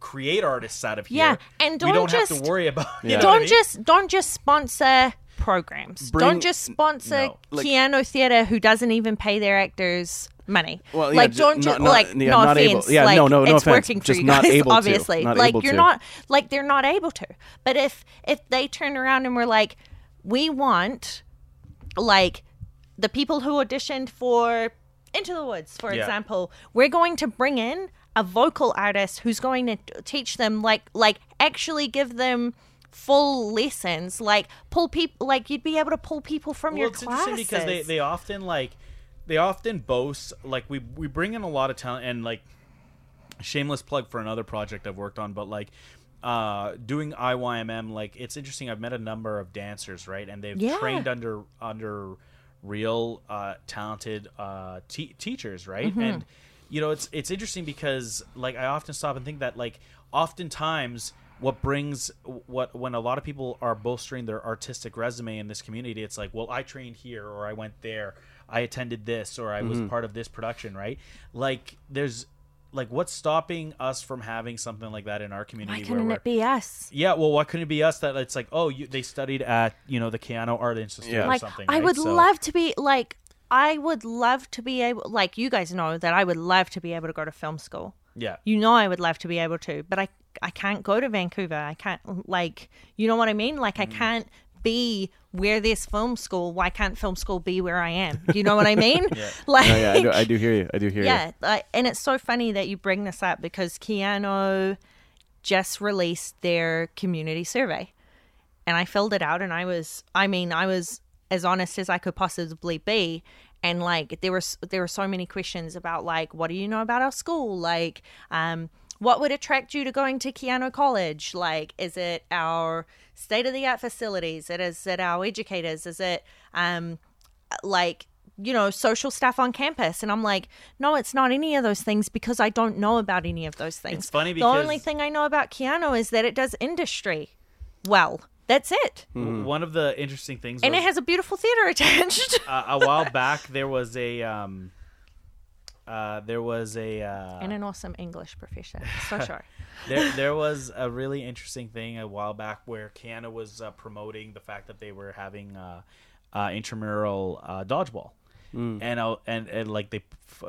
create artists out of here, Yeah, and don't don't have just- to worry about. You Yeah. know don't I mean? just don't just sponsor programs. Bring- don't just sponsor No. Like- Keyano Theatre who doesn't even pay their actors money. Well, yeah, like don't just not- like yeah, no not able- offense. yeah, like, no, no, no it's offense. working for Just you not guys, able to. obviously. Not like able you're to. not like they're not able to. But if if they turn around and were like, we want like the people who auditioned for Into the Woods, for Yeah. example, we're going to bring in a vocal artist who's going to teach them like like actually give them full lessons like pull people like you'd be able to pull people from well, your it's classes interesting because they, they often like they often boast like we we bring in a lot of talent and like shameless plug for another project I've worked on, but like uh doing IYMM like it's interesting I've met a number of dancers right and they've Yeah. trained under under real uh talented uh te- teachers right Mm-hmm. and you know it's it's interesting because like I often stop and think that like oftentimes what brings what when a lot of people are bolstering their artistic resume in this community it's like well I trained here or I went there I attended this or I was Mm-hmm. part of this production right like there's like what's stopping us from having something like that in our community why where couldn't we're- it be us yeah, well, why couldn't it be us that it's like, oh, you, they studied at you know the Keyano Art Institute Yeah. or like something? i right? would So- love to be like i would love to be able like you guys know that i would love to be able to go to film school. Yeah, you know i would love to be able to but i i can't go to vancouver. I can't like you know what i mean? Like Mm. i can't be where there's film school why can't film school be where i am? Do you know what i mean? Like Oh, yeah, I do, I do hear you. I do hear you. yeah like, and it's so funny that you bring this up because keyano just released their community survey and i filled it out and i was i mean i was as honest as i could possibly be and like there was there were so many questions about like what do you know about our school like um what would attract you to going to Keyano College? Like, is it our state of the art facilities? It is it our educators? Is it um like you know social stuff on campus and i'm like no it's not any of those things because i don't know about any of those things It's funny because the only thing i know about keyano is that it does industry well that's it. W- one of the interesting things, and was, it has a beautiful theater attached. Uh, a while back there was a um, uh, there was a uh, and an awesome english professor so sure. There there was a really interesting thing a while back where Keyano was uh, promoting the fact that they were having uh, uh, intramural uh, dodgeball. Mm. and I and and like they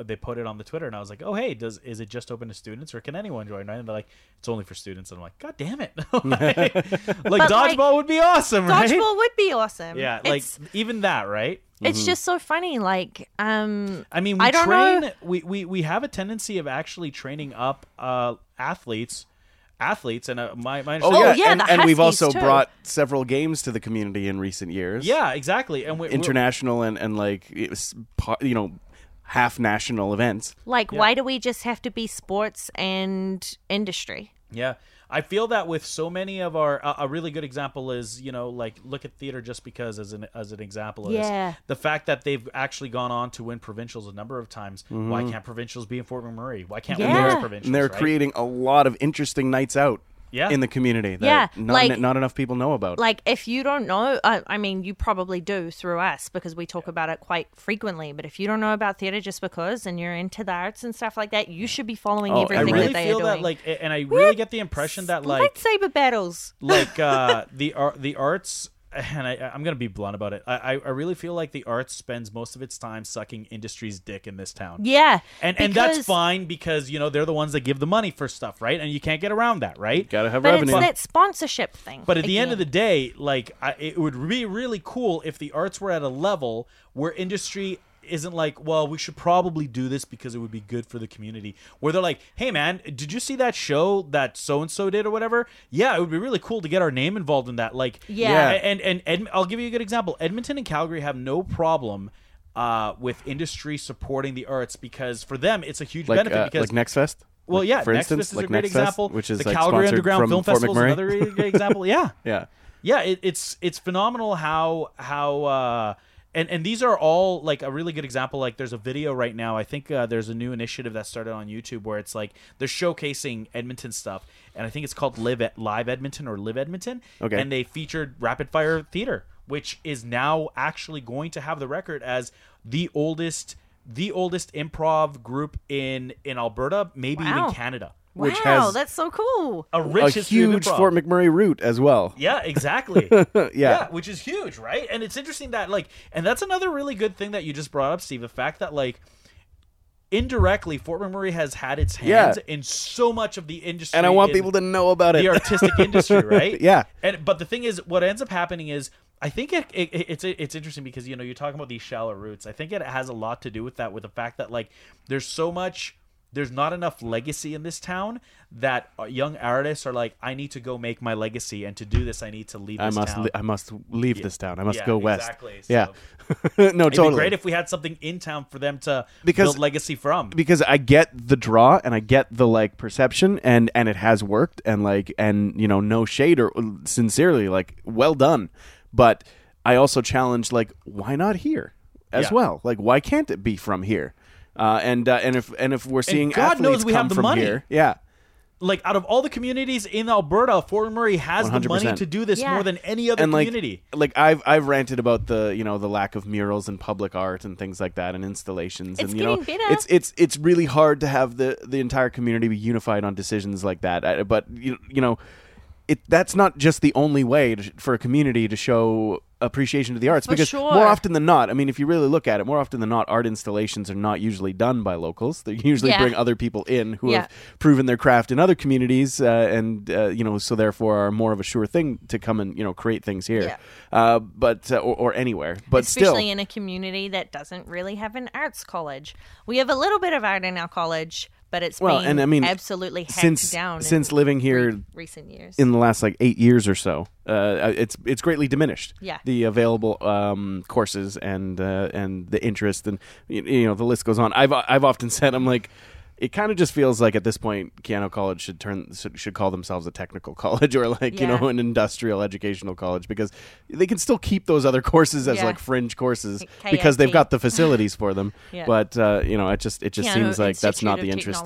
they put it on the Twitter, and I was like, oh hey, does is it just open to students or can anyone join? Right? And they're like, it's only for students. And I'm like, god damn it, like, like dodgeball like, would be awesome, right? Dodgeball would be awesome. Yeah, like it's, even that, right? it's just so funny. Like, um, I mean, we I don't train. know. We, we we have a tendency of actually training up uh, athletes, athletes, and uh, my my Oh, yeah, yeah, and, and we've also too. brought several games to the community in recent years. yeah, exactly, and we, we're- international and and like it was po- you know half national events. like, why do we just have to be sports and industry? Yeah. I feel that with so many of our a a really good example is you know like look at theater just because as an as an example is Yeah. the fact that they've actually gone on to win provincials a number of times. Why mm-hmm. can't provincials be in Fort McMurray? Why can't we Yeah. win And provincials? And they're right? creating a lot of interesting nights out Yeah. in the community that Yeah, not, like- not enough people know about. Like, if you don't know, I, I mean, you probably do through us because we talk about it quite frequently. But if you don't know about theater just because and you're into the arts and stuff like that, you should be following Oh, I I everything really that they feel are that doing. like and I We really get the impression that like lightsaber battles. like uh, the art, the arts, and I, I'm gonna be blunt about it. I, I I really feel like the arts spends most of its time sucking industry's dick in this town. Yeah, And and that's fine because you know they're the ones that give the money for stuff, right? And you can't get around that, right? Gotta have But revenue. it's that sponsorship thing. But at the end of the day, like I, it would be really cool if the arts were at a level where industry isn't like, well, we should probably do this because it would be good for the community. Where they're like, hey man, did you see that show that so and so did or whatever? Yeah, it would be really cool to get our name involved in that. Like, Yeah. Yeah. and and, Ed, I'll give you a good example. Edmonton and Calgary have no problem. Uh, with industry supporting the arts because for them it's a huge like benefit uh, because like Next Fest. well, yeah, for Next instance, Fest is like a great Next Fest, example. which is the like Calgary Underground from Film Fort Festival is another really great example. Yeah, Yeah. yeah, it, it's it's phenomenal how how uh, and and these are all like a really good example. Like there's a video right now. I think uh, there's a new initiative that started on YouTube where it's like they're showcasing Edmonton stuff, and I think it's called Live at Live Edmonton or Live Edmonton. Okay. and they featured Rapid Fire Theater, which is now actually going to have the record as the oldest the oldest improv group in in Alberta, maybe Wow. even Canada. Which wow, has that's so cool. A A rich history huge. Fort McMurray route as well. Yeah, exactly. Yeah. which is huge, right? And it's interesting that like, and that's another really good thing that you just brought up, Steve. The fact that like, indirectly, Fort McMurray has had its hands Yeah. in so much of the industry, And I want people to know about it. the artistic industry, right? Yeah. And but the thing is, what ends up happening is. I think it, it, it's it's interesting because you know you're talking about these shallow roots. I think it has a lot to do with that, with the fact that like there's so much, there's not enough legacy in this town that uh, young artists are like, I need to go make my legacy, and to do this, I need to leave. I must town. li- I must leave this town. I must Yeah, go west. exactly. Yeah. So- no, It'd totally. be great if we had something in town for them to Because- build legacy from. because I get the draw and I get the like perception and and it has worked and like and you know no shade or sincerely like well done, but I also challenge like why not here as Yeah. well? Like why can't it be from here? Uh, and uh, and if and if we're seeing God athletes knows we come have the from money. here, yeah, like out of all the communities in Alberta, Fort Murray has the money 100%. to do this Yeah. more than any other and like community. like I've I've ranted about the you know the lack of murals and public art and things like that and installations It's and you know getting better. it's it's it's really hard to have the the entire community be unified on decisions like that. Uh, But you you know it that's not just the only way to, for a community to show appreciation to the arts For because sure. more often than not, I mean, if you really look at it, more often than not, art installations are not usually done by locals. They usually Yeah. bring other people in who Yeah. have proven their craft in other communities, uh, and uh, you know, so therefore are more of a sure thing to come and you know create things here, Yeah. uh, but uh, or, or anywhere. But especially still, in a community that doesn't really have an arts college. We have a little bit of art in our college, but it's Well, been and I mean, absolutely since down since in living here re- recent years. in the last like eight years or so, uh, it's it's greatly diminished. Yeah. the available um, courses and uh, and the interest and you, you know the list goes on. I've I've often said I'm like. It kind of just feels like at this point, Keyano College should turn should, should call themselves a technical college or like you know an industrial educational college because they can still keep those other courses as Yeah. like fringe courses because they've got the facilities for them. Yeah. But uh, you know, it just it just Keyano seems like that's not the interest,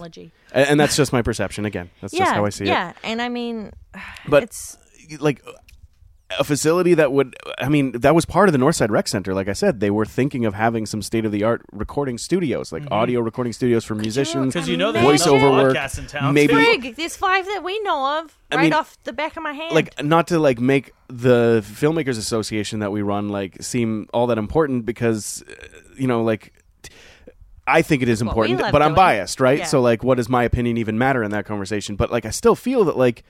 and, and that's just my perception. Again, that's yeah, just how I see it. yeah, and I mean, But it's like a facility that would I mean that was part of the Northside Rec Center like I said they were thinking of having some state of the art recording studios like audio recording studios for musicians Because you know Imagine. there's voiceover work podcasts in town. maybe Frig, there's five that we know of I right mean, off the back of my hand. like not to like make the filmmakers association that we run like seem all that important because uh, you know, like. I think it is what we important, but I'm doing. biased, right? Yeah. So, like, what does my opinion even matter in that conversation? But like, I still feel that like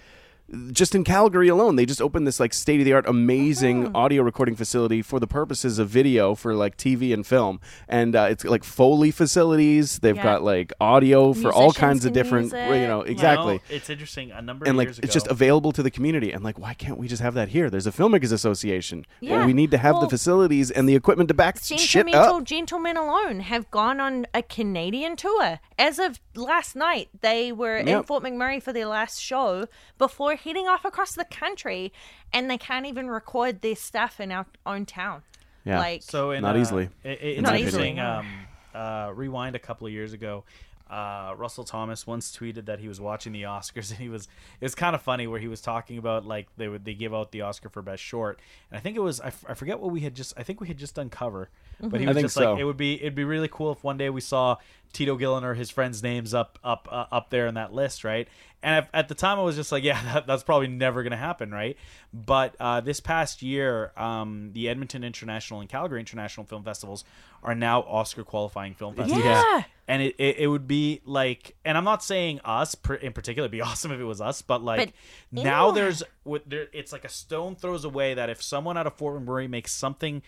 just in Calgary alone, they just opened this like state of the art, amazing Mm-hmm. audio recording facility for the purposes of video for like TV and film, and uh, it's like Foley facilities. They've Yeah. got like audio for all kinds of different, use you know, exactly. You know, it's interesting. A number and of like years it's just available to the community and like why can't we just have that here there's a filmmakers association Yeah. we need to have the facilities and the equipment to back shit up Gentlemen alone have gone on a Canadian tour. As of last night, they were in Fort McMurray for their last show before heading off across the country, and they can't even record their stuff in our own town. Yeah. Like, So in, Not uh, easily. i- i- it's Not interesting. easily. Um, uh, rewind a couple of years ago. Uh, Russell Thomas once tweeted that he was watching the Oscars and he was it was kind of funny where he was talking about like they would they give out the Oscar for best short and I think it was I, f- I forget what we had just I think we had just done cover but he I was think just so. like it would be it'd be really cool if one day we saw Tito Gillen or his friends' names up up uh, up there in that list right and at, at the time I was just like yeah that, that's probably never gonna happen right but uh, this past year um, the Edmonton International and Calgary International Film Festivals are now Oscar qualifying film festivals yeah. and it, it, it would be like and i'm not saying us per, in particular it'd be awesome if it was us but like But now anyone. there's it's like a stone throws away that if someone out of fort mcmurray makes something s-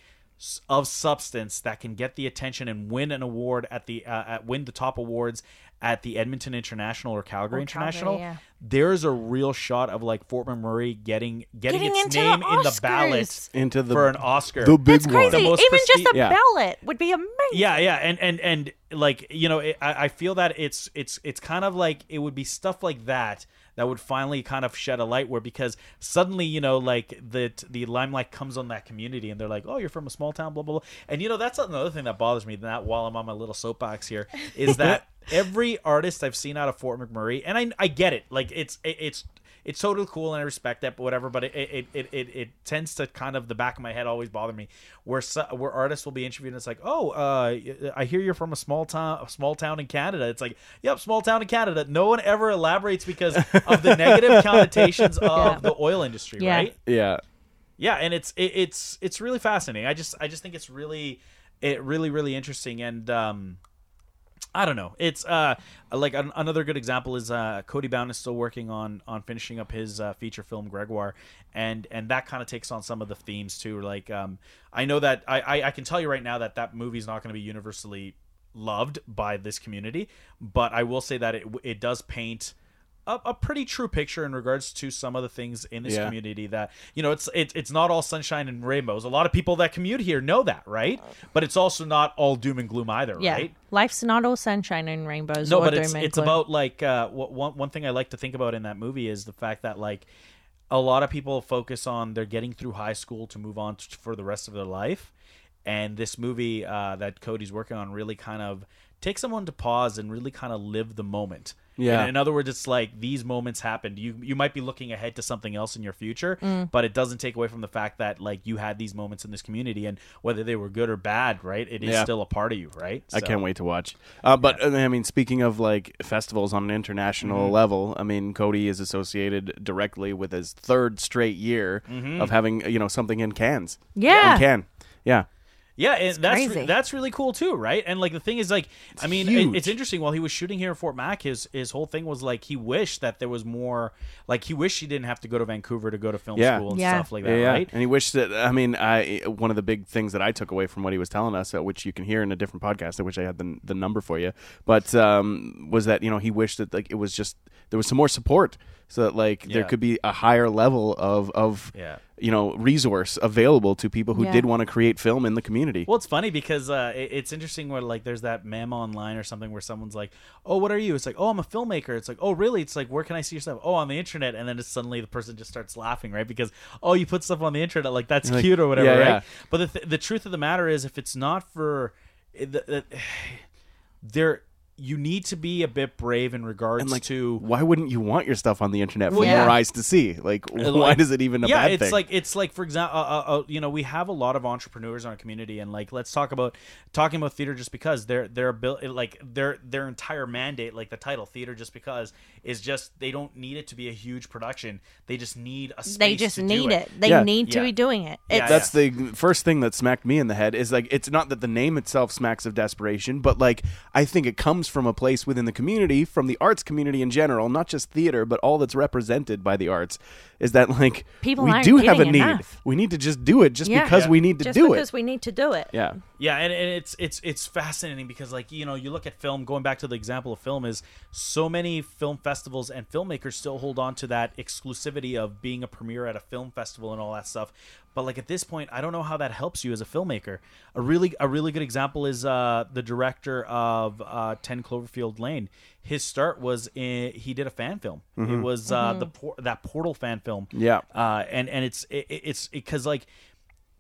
of substance that can get the attention and win an award at the uh, at win the top awards at the Edmonton International or Calgary Or Calgary, International, yeah. there's a real shot of like Fort McMurray getting getting, Getting its into the name in the ballot into the for an Oscar. the big That's crazy. one The most Even just a Yeah. ballot would be amazing. yeah yeah and and and like you know it, I, I feel that it's it's it's kind of like it would be stuff like that that would finally kind of shed a light where because suddenly you know like the the limelight comes on that community and they're like oh you're from a small town blah blah blah. And you know that's another thing that bothers me that while i'm on my little soapbox here is that every artist i've seen out of fort mcmurray and i i get it like it's it, it's it's totally cool and I respect that, but whatever. But it it, it, it it tends to kind of the back of my head always bother me where so, where artists will be interviewed and it's like, oh, uh, I hear you're from a small town, a small town in Canada. It's like, yep, small town in Canada. No one ever elaborates because of the negative connotations of Yeah. the oil industry, Yeah. right? yeah yeah and it's it, it's it's really fascinating i just i just think it's really it really really interesting and um I don't know. It's uh like an, another good example is uh Cody Bound is still working on on finishing up his uh, feature film Gregoire, and and that kind of takes on some of the themes too. Like um I know that I I, I can tell you right now that that movie's not going to be universally loved by this community, but I will say that it it does paint a, a pretty true picture in regards to some of the things in this Yeah. community that you know it's it, it's not all sunshine and rainbows. A lot of people that commute here know that, right? But it's also not all doom and gloom either, Yeah. right? Life's not all sunshine and rainbows. No, or but it's and it's gloom. about like uh, what, one one thing I like to think about in that movie is the fact that like a lot of people focus on they're getting through high school to move on t- for the rest of their life, and this movie uh, that Cody's working on really kind of takes someone to pause and really kind of live the moment. Yeah. In, in other words, it's like these moments happened. You you might be looking ahead to something else in your future, Mm. but it doesn't take away from the fact that like you had these moments in this community, and whether they were good or bad, right? It is Yeah. still a part of you, right? I Cannes't wait to watch. Uh, but uh, I mean, speaking of like festivals on an international Mm-hmm. level, I mean, Cody is associated directly with his third straight year Mm-hmm. of having you know something in Cannes. Yeah. in can. Yeah, Yeah, and that's re- that's really cool too, right? And like the thing is, like, I mean, it, it's interesting. While he was shooting here in Fort Mac, his his whole thing was like he wished that there was more. Like he wished he didn't have to go to Vancouver to go to film Yeah. school and Yeah. stuff like that, yeah. right? And he wished that. I mean, I one of the big things that I took away from what he was telling us, uh, which you can hear in a different podcast, I wish I had the the number for you, but um, was that you know he wished that like it was just there was some more support, so that like there could be a higher level of of Yeah. You know resource available to people who Yeah. did want to create film in the community. Well, it's funny because uh, it- it's interesting where like there's that meme online or something where someone's like, "Oh, what are you?" It's like, "Oh, I'm a filmmaker." It's like, "Oh, really?" It's like, "Where can I see your stuff?" "Oh, on the internet." And then it's suddenly the person just starts laughing, right? Because oh, you put stuff on the internet, like that's Like, cute or whatever, yeah, right? yeah. But the th- the truth of the matter is, if it's not for the, the, there you need to be a bit brave in regards And like, to why wouldn't you want your stuff on the internet for Well, yeah. more eyes to see? Like, why like- is it even a yeah, bad it's thing? like it's like for example, uh, uh, uh, you know, we have a lot of entrepreneurs in our community, and like let's talk about talking about theater just because their their ability, like their their entire mandate, like the title theater just because, is just they don't need it to be a huge production. They just need a space. They just to do need it. They Yeah. need to Yeah. be doing it. It's, that's the first thing that smacked me in the head is like it's not that the name itself smacks of desperation but like i think it comes from a place within the community from the arts community in general not just theater but all that's represented by the arts is that like People we aren't do have a getting need enough. we need to just do it just Yeah. because Yeah. we need to just do because it we need to do it. yeah Yeah, and, and it's it's it's fascinating because like you know you look at film. Going back to the example of film is so many film festivals and filmmakers still hold on to that exclusivity of being a premiere at a film festival and all that stuff. But like at this point, I don't know how that helps you as a filmmaker. A really a really good example is uh, the director of uh, Ten Cloverfield Lane. His start was in, he did a fan film. It was uh, the por- that Portal fan film. Yeah. uh, and and it's it, it's because like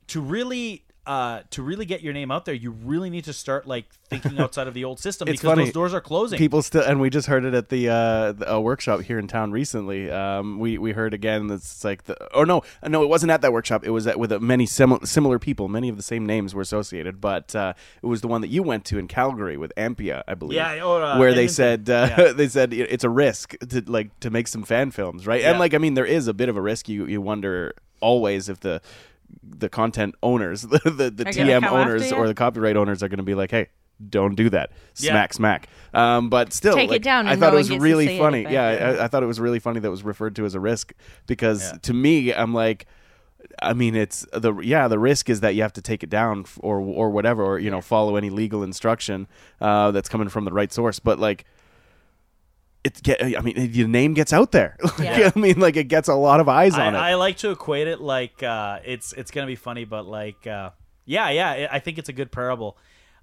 to really uh to really get your name out there you really need to start like thinking outside of the old system It's because funny. those doors are closing. People still and we just heard it at the uh the, a workshop here in town recently. Um we we heard again that's like the or no no it wasn't at that workshop. It was at with uh, many similar similar people many of the same names were associated but uh it was the one that you went to in calgary with ampia i believe Yeah, or, uh, where they said uh, Yeah. they said it's a risk to like to make some fan films right? And like i mean there is a bit of a risk you you wonder always if the the content owners the the, the tm owners or the copyright owners are going to be like hey don't do that Yeah. smack smack um, but still Take it down i thought no it was one gets to really funny anything. yeah I, I thought it was really funny that it was referred to as a risk because Yeah. to me i'm like I mean, it's the yeah. The risk is that you have to take it down or or whatever, or you know, follow any legal instruction uh, that's coming from the right source. But like, it get. I mean, your name gets out there. Yeah. I mean, like it gets a lot of eyes I, on it. I like to equate it like uh it's it's gonna be funny but like uh yeah yeah I- i think it's a good parable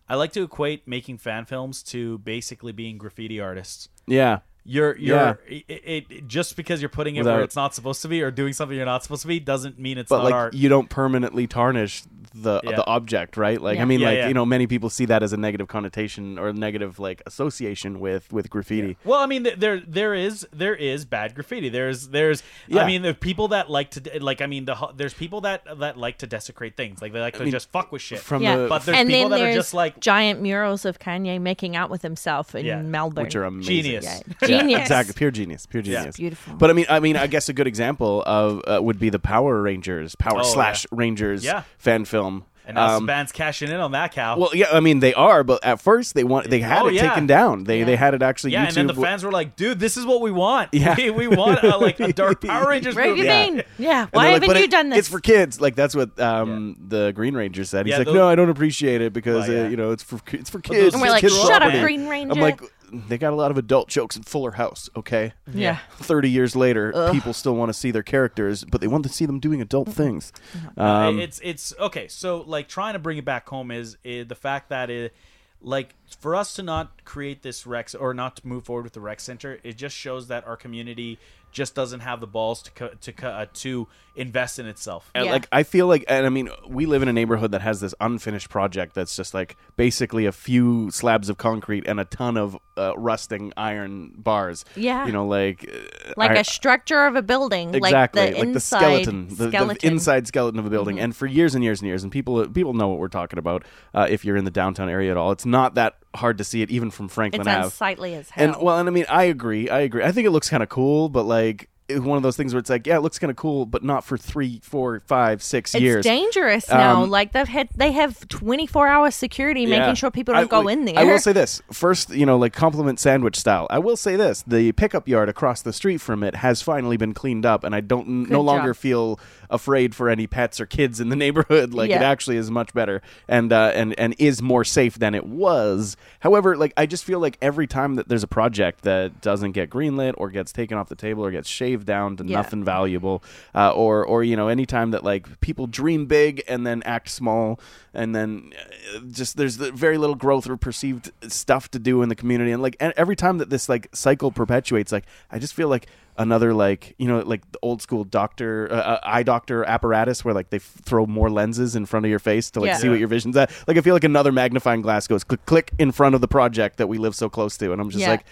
i like to equate making fan films to basically being graffiti artists yeah, you're you're Yeah. it, it, it- just because you're putting it Without- where it's not supposed to be or doing something you're not supposed to be doesn't mean it's but not like art you don't permanently tarnish the Yeah. the object, right? Like I mean, Yeah, like yeah. you know, many people see that as a negative connotation or a negative like association with with graffiti. Well, I mean, there there is there is bad graffiti. There's there's Yeah. I mean, the people that like to like I mean, the ho- there's people that that like to desecrate things. Like they like to mean, just fuck with shit. From Yeah. the But there's and people then that are there's just like giant murals of Kanye making out with himself in Yeah. Melbourne. which are amazing. Genius. Yeah. Yeah, exactly. Pure genius. Pure Yeah. genius. Beautiful. But I mean, I mean, I guess a good example of uh, would be the Power Rangers, Power Oh, slash Rangers Yeah. fan film. and now Um, some bands cashing in on that cow. well, yeah, I mean they are, but at first they want they had Oh, it yeah. taken down. They Yeah. they had it actually yeah, YouTube. and then the fans were like, "Dude, this is what we want. Yeah. we, we want uh, like a dark Power Rangers Where have movie." you Yeah. Yeah. Why haven't "But you it- done this? It's for kids. Like that's what um, the Green Ranger said. He's Yeah, like, those- no, I don't appreciate it because Well, yeah. uh, you know it's for it's for kids. and we're like, kids shut up. Green Ranger. I'm like, they got a lot of adult jokes in Fuller House. Okay, yeah. thirty years later, people still want to see their characters, but they want to see them doing adult things. Um, it's it's okay. So like trying to bring it back home is, is the fact that it like for us to not create this rec or not to move forward with the rec center, it just shows that our community just doesn't have the balls to co- to co- uh, to invest in itself. And, Yeah. Like I feel like, and I mean, we live in a neighborhood that has this unfinished project that's just like basically a few slabs of concrete and a ton of uh, rusting iron bars. Yeah. you know, like uh, Like I- a structure of a building. exactly Like the inside skeleton, the, the skeleton. Mm-hmm. inside skeleton of a building. And for years and years and years, and people people know what we're talking about. Uh, if you're in the downtown area at all, it's not that hard to see it, even from Franklin It's Ave. unsightly as hell. And well, and I mean, I agree. I agree. I think it looks kind of cool, but like it's one of those things where it's like, yeah, it looks kind of cool, but not for three, four, five, six it's years. It's dangerous now. Um, like they've had they have twenty four hour security Yeah. making sure people don't I- go like, in there. I will say this first, you know, like compliment sandwich style. I will say this: the pickup yard across the street from it has finally been cleaned up, and I don't n- no Good longer feel afraid for any pets or kids in the neighborhood. Like it actually is much better and uh, and and is more safe than it was. However, like I just feel like every time that there's a project that doesn't get greenlit or gets taken off the table or gets shaved shaved down to Yeah. nothing valuable, uh, or or you know anytime that like people dream big and then act small, and then uh, just there's the very little growth or perceived stuff to do in the community, and like every time that this like cycle perpetuates, like I just feel like another like you know like the old school doctor uh, uh, eye doctor apparatus where like they f- throw more lenses in front of your face to like Yeah. see what your vision's at like i feel like another magnifying glass goes click click in front of the project that we live so close to and i'm just Yeah. like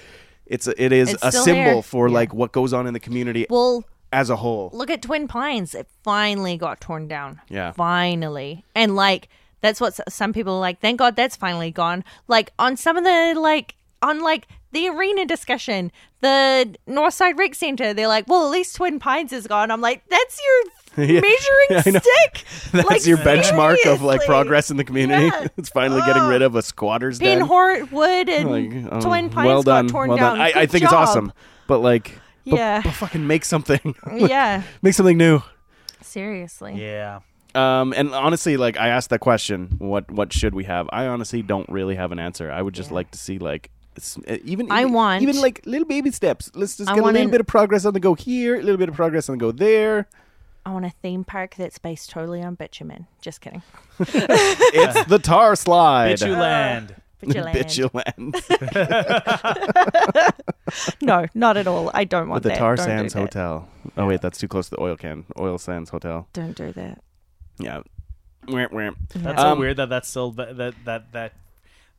it's a, it is It's a symbol there. for Yeah. like what goes on in the community Well, as a whole look at Twin Pines. It finally got torn down. Yeah. Finally. And like that's what some people are like, thank God that's finally gone. Like on some of the like on like the arena discussion, the Northside Rec Center, they're like, Well, at least Twin Pines is gone. I'm like, That's your Yeah. measuring I know. stick. that's Like, your benchmark of like progress in the community Yeah. it's finally getting rid of a squatter's den Pinhort Wood and Like, oh, Twin Pines well done got torn well down. done I, I Good think it's awesome but like Yeah. but fucking make something yeah. make something new Seriously. Yeah. Um, and honestly, like I asked that question, what what should we have? I honestly don't really have an answer. I would just Yeah. like to see like s- even I even- want- even like little baby steps. Let's just I get a little an- bit of progress on the go here, a little bit of progress on the go there. I want a theme park that's based totally on bitumen. Just kidding. It's the tar slide. Bitchu land. Bitumen. Bituland. No, not at all. I don't want With the that. Tar Don't Sands that. Hotel. Oh wait, that's too close to the oil can. Oil Sands Hotel. Don't do that. Yeah. Wah, wah. That's Um, so weird that that's still that that that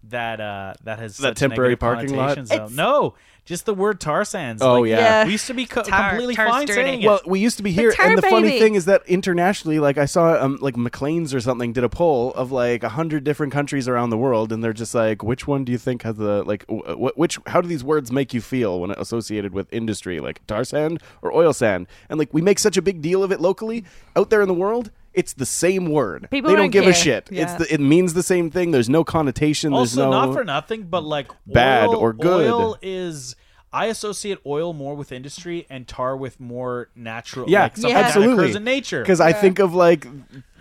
that that uh that has That such temporary parking lot? though. No, just the word tar sands. Oh, Like, yeah. Yeah. we used to be co- Tar- completely tar's fine dirty. saying it. Well, we used to be here, tar and the funny thing is that internationally, like I saw, um, like Maclean's or something did a poll of like a hundred different countries around the world, and they're just like, which one do you think has the like, w- w- which? How do these words make you feel when associated with industry, like tar sand or oil sand? And like we make such a big deal of it locally, out there in the world. It's the same word. People they don't don't give a shit. Yeah. It's the, it means the same thing. There's no connotation. also, There's no not for nothing, but like Bad oil, or good. Oil is. I associate oil more with industry and tar with more natural. Yeah, like something Yeah. that absolutely. occurs in nature. because I think of like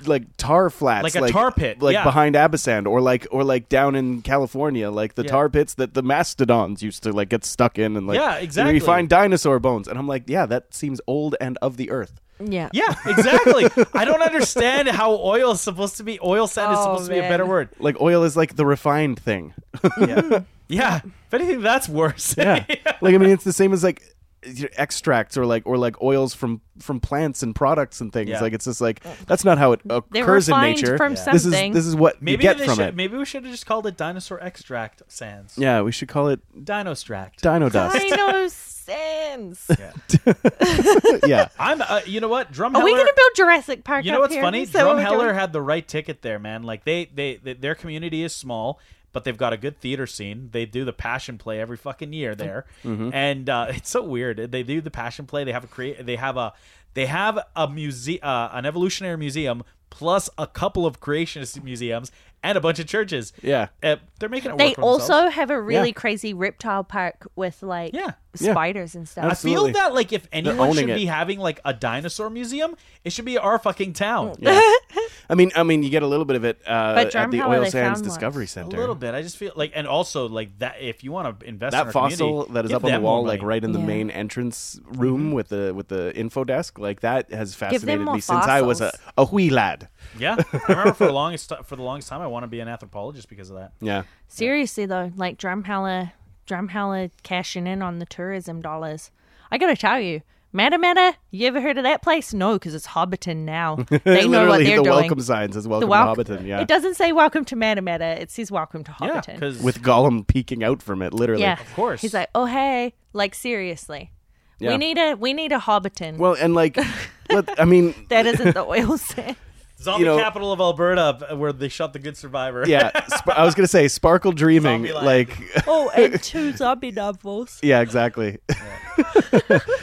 like tar flats, Like a tar pit, like yeah. behind Abasand, or like or like down in California, like the Yeah. tar pits that the mastodons used to like get stuck in, and like Yeah, you know, exactly. You find dinosaur bones, and I'm like, yeah, that seems old and of the earth. Yeah. Yeah, exactly. I don't understand how oil is supposed to be. Oil sand is Oh, supposed to be a better word. Like oil is like the refined thing. Yeah, mm-hmm. yeah. If anything, that's worse. Yeah, like I mean, it's the same as like extracts or like or like oils from from plants and products and things. Yeah. Like it's just like that's not how it occurs in nature. from This is this is what maybe you get from should, it. Maybe we should have just called it dinosaur extract sands. Yeah, we should call it Dinostract. dino dust. Dino Sands. yeah. I'm. Uh, you know what? Drumheller. Are we gonna build Jurassic Park? You know what's here? funny? Is that what Drumheller had the right ticket there, man. Like they, they, they, their community is small, but they've got a good theater scene. They do the passion play every fucking year there, Mm-hmm. and uh, it's so weird. They do the passion play. They have a create. They have a, they have a museum, uh, an evolutionary museum, plus a couple of creationist museums and a bunch of churches. Yeah. Uh, they're making it. They work for also themselves. have a really Yeah. crazy reptile park with like Yeah. Yeah. spiders and stuff. I feel that like if anyone owning should it. be having like a dinosaur museum, it should be our fucking town. Yeah. I mean, I mean, you get a little bit of it uh, But at the Drumheller, Oil they Sands found one. Discovery A Center. little bit. I just feel like, and also like that. If you want to invest in That our fossil community, that is give up on the them more wall, like right in the Yeah. main entrance room with the with the info desk, like that has fascinated more me since I was a, a wee lad. Yeah, I remember for the longest for the longest time, I want to be an anthropologist because of that. Yeah. Seriously though, like Drumheller, Drumheller cashing in on the tourism dollars. I gotta tell you, Matamata, you ever heard of that place? No, because it's Hobbiton now. They know what they're the doing. welcome signs as the welcome wel- to Hobbiton. Yeah. It doesn't say welcome to Matamata. It says welcome to Yeah, Hobbiton. because with Gollum peeking out from it, literally. yeah, of course. He's like, oh hey, like seriously, Yeah. we need a we need a Hobbiton. Well, and like, let, I mean, that isn't the oil sand. Zombie you know- capital of Alberta, where they shot the Good Survivor. yeah. Sp- I was gonna say Sparkle Dreaming, like. oh, and two zombie novels. Yeah, exactly.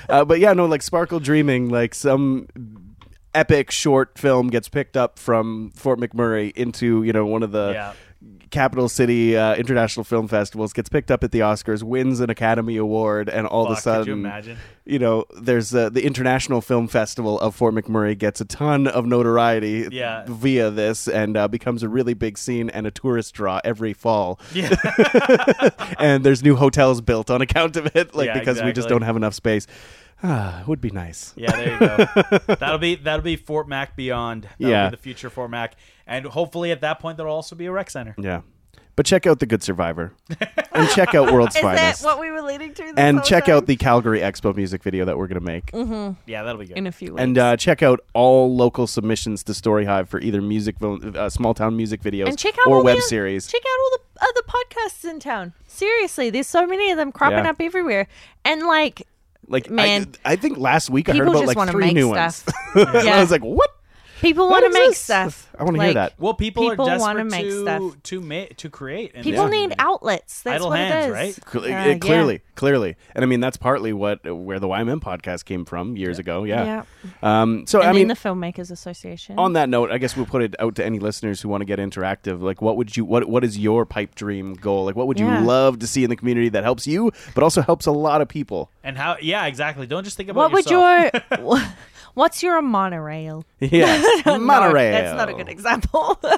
uh, but yeah, no, like Sparkle Dreaming, like some epic short film gets picked up from Fort McMurray into you know one of the Yeah. Capital city uh, international film festivals, gets picked up at the Oscars, wins an Academy Award, and all of a sudden, you imagine? you know, there's uh, the International Film Festival of Fort McMurray gets a ton of notoriety Yeah. via this and uh, becomes a really big scene and a tourist draw every fall. Yeah. and there's new hotels built on account of it, like Yeah, because we just don't have enough space. Ah, it would be nice. Yeah, there you go. that'll be that'll be Fort Mac Beyond. That'll Yeah. be the future Fort Mac, and hopefully at that point there'll also be a rec center. Yeah. But check out The Good Survivor. and check out World's Is Finest. that what we were leading to? this and whole check time? out the Calgary Expo music video that we're going to make. Mm-hmm. Yeah, that'll be good. in a few weeks. And uh, check out all local submissions to Story Hive for either music, uh, small town music videos And check out or web the, series. Check out all the other podcasts in town. Seriously, there's so many of them cropping Yeah. up everywhere. And like, Like, Man. I, I think last week I heard about like three new stuff. ones. and I was like, what? People want to make exists? stuff. I wanna hear Like, that. well, people, People are wanna desperate make to stuff. to make to create. in People need community. outlets. That's Idle what hands, it is. right? Cle- Uh, it- yeah. clearly, clearly, and I mean that's partly what where the YMM podcast came from years ago. Yeah. Um, so And I then mean, the Filmmakers Association. on that note, I guess we'll put it out to any listeners who want to get interactive. Like, what would you what What is your pipe dream goal? Like, what would you love to see in the community that helps you, but also helps a lot of people? And how? Yeah, exactly. Don't just think about yourself. what would yourself. your What's your monorail? Yeah, No, monorail. that's not a good example.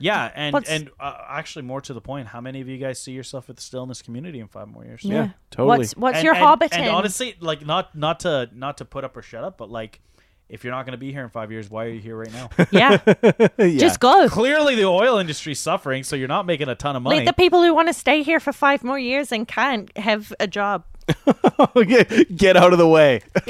Yeah, and What's- and uh, actually more to the point, how many of you guys see yourself with still in this community in five more years? Yeah, totally. What's What's And- your and, Hobbiton? And honestly, like not not to not to put up or shut up, but like if you're not going to be here in five years, why are you here right now? yeah, Yeah. just go. Clearly, the oil industry's suffering, so you're not making a ton of money. Let the people who want to stay here for five more years and can't have a job. Get, get out of the way.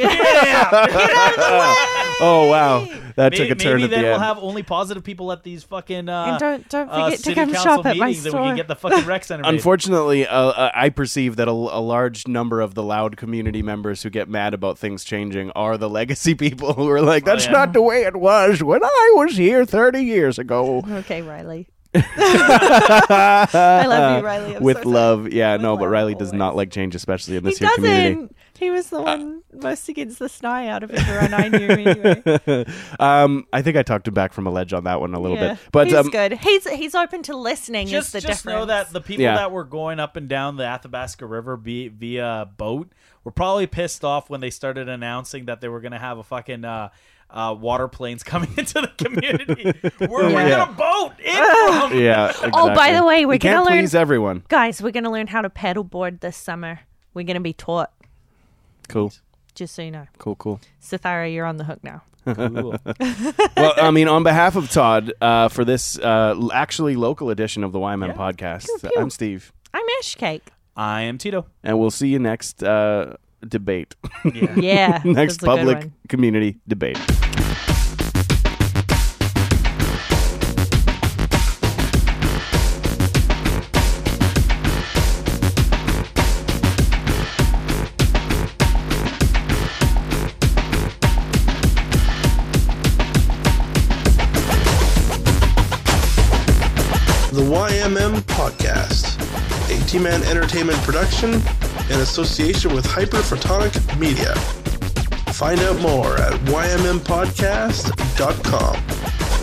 oh wow, that maybe, took a turn maybe at then the we'll have only positive people at these fucking uh, And don't- don't uh, forget to city come council shop at my meetings, and we store. can get the fucking rec center. made. Unfortunately, uh, uh, I perceive that a, a large number of the loud community members who get mad about things changing are the legacy people who are like, "That's yeah. not the way it was when I was here 30 years ago." Okay, Riley. I love you, Riley. I'm With so sorry. love, yeah, no, but Riley does not like change, especially in He this here community. doesn't. He was the one most against the Snye out of everyone I knew anyway. Um, I think I talked him back from a ledge on that one a little Yeah. bit, but he's um, good. He's he's open to listening. just is the just difference. know that the people Yeah. that were going up and down the Athabasca River be, via boat were probably pissed off when they started announcing that they were going to have a fucking uh, uh, water planes coming into the community. Where are we Yeah. going to boat in from? yeah. Exactly. Oh, by the way, we're you can't gonna learn- please everyone. guys, we're gonna learn how to paddleboard this summer. We're gonna be taught. Cool, Just so you know, cool, cool. Sithara, you're on the hook now. Cool. well, I mean, on behalf of Todd, uh, for this uh, actually local edition of the YMM Yeah. podcast, Pew, pew. I'm Steve, I'm Ash Cake. I am Tito. and we'll see you next uh, debate, Yeah. Yeah, next that's a good public one. community debate. The YMM Podcast, a T Man Entertainment production in association with Hyperphotonic Media. Find out more at ymmpodcast.com.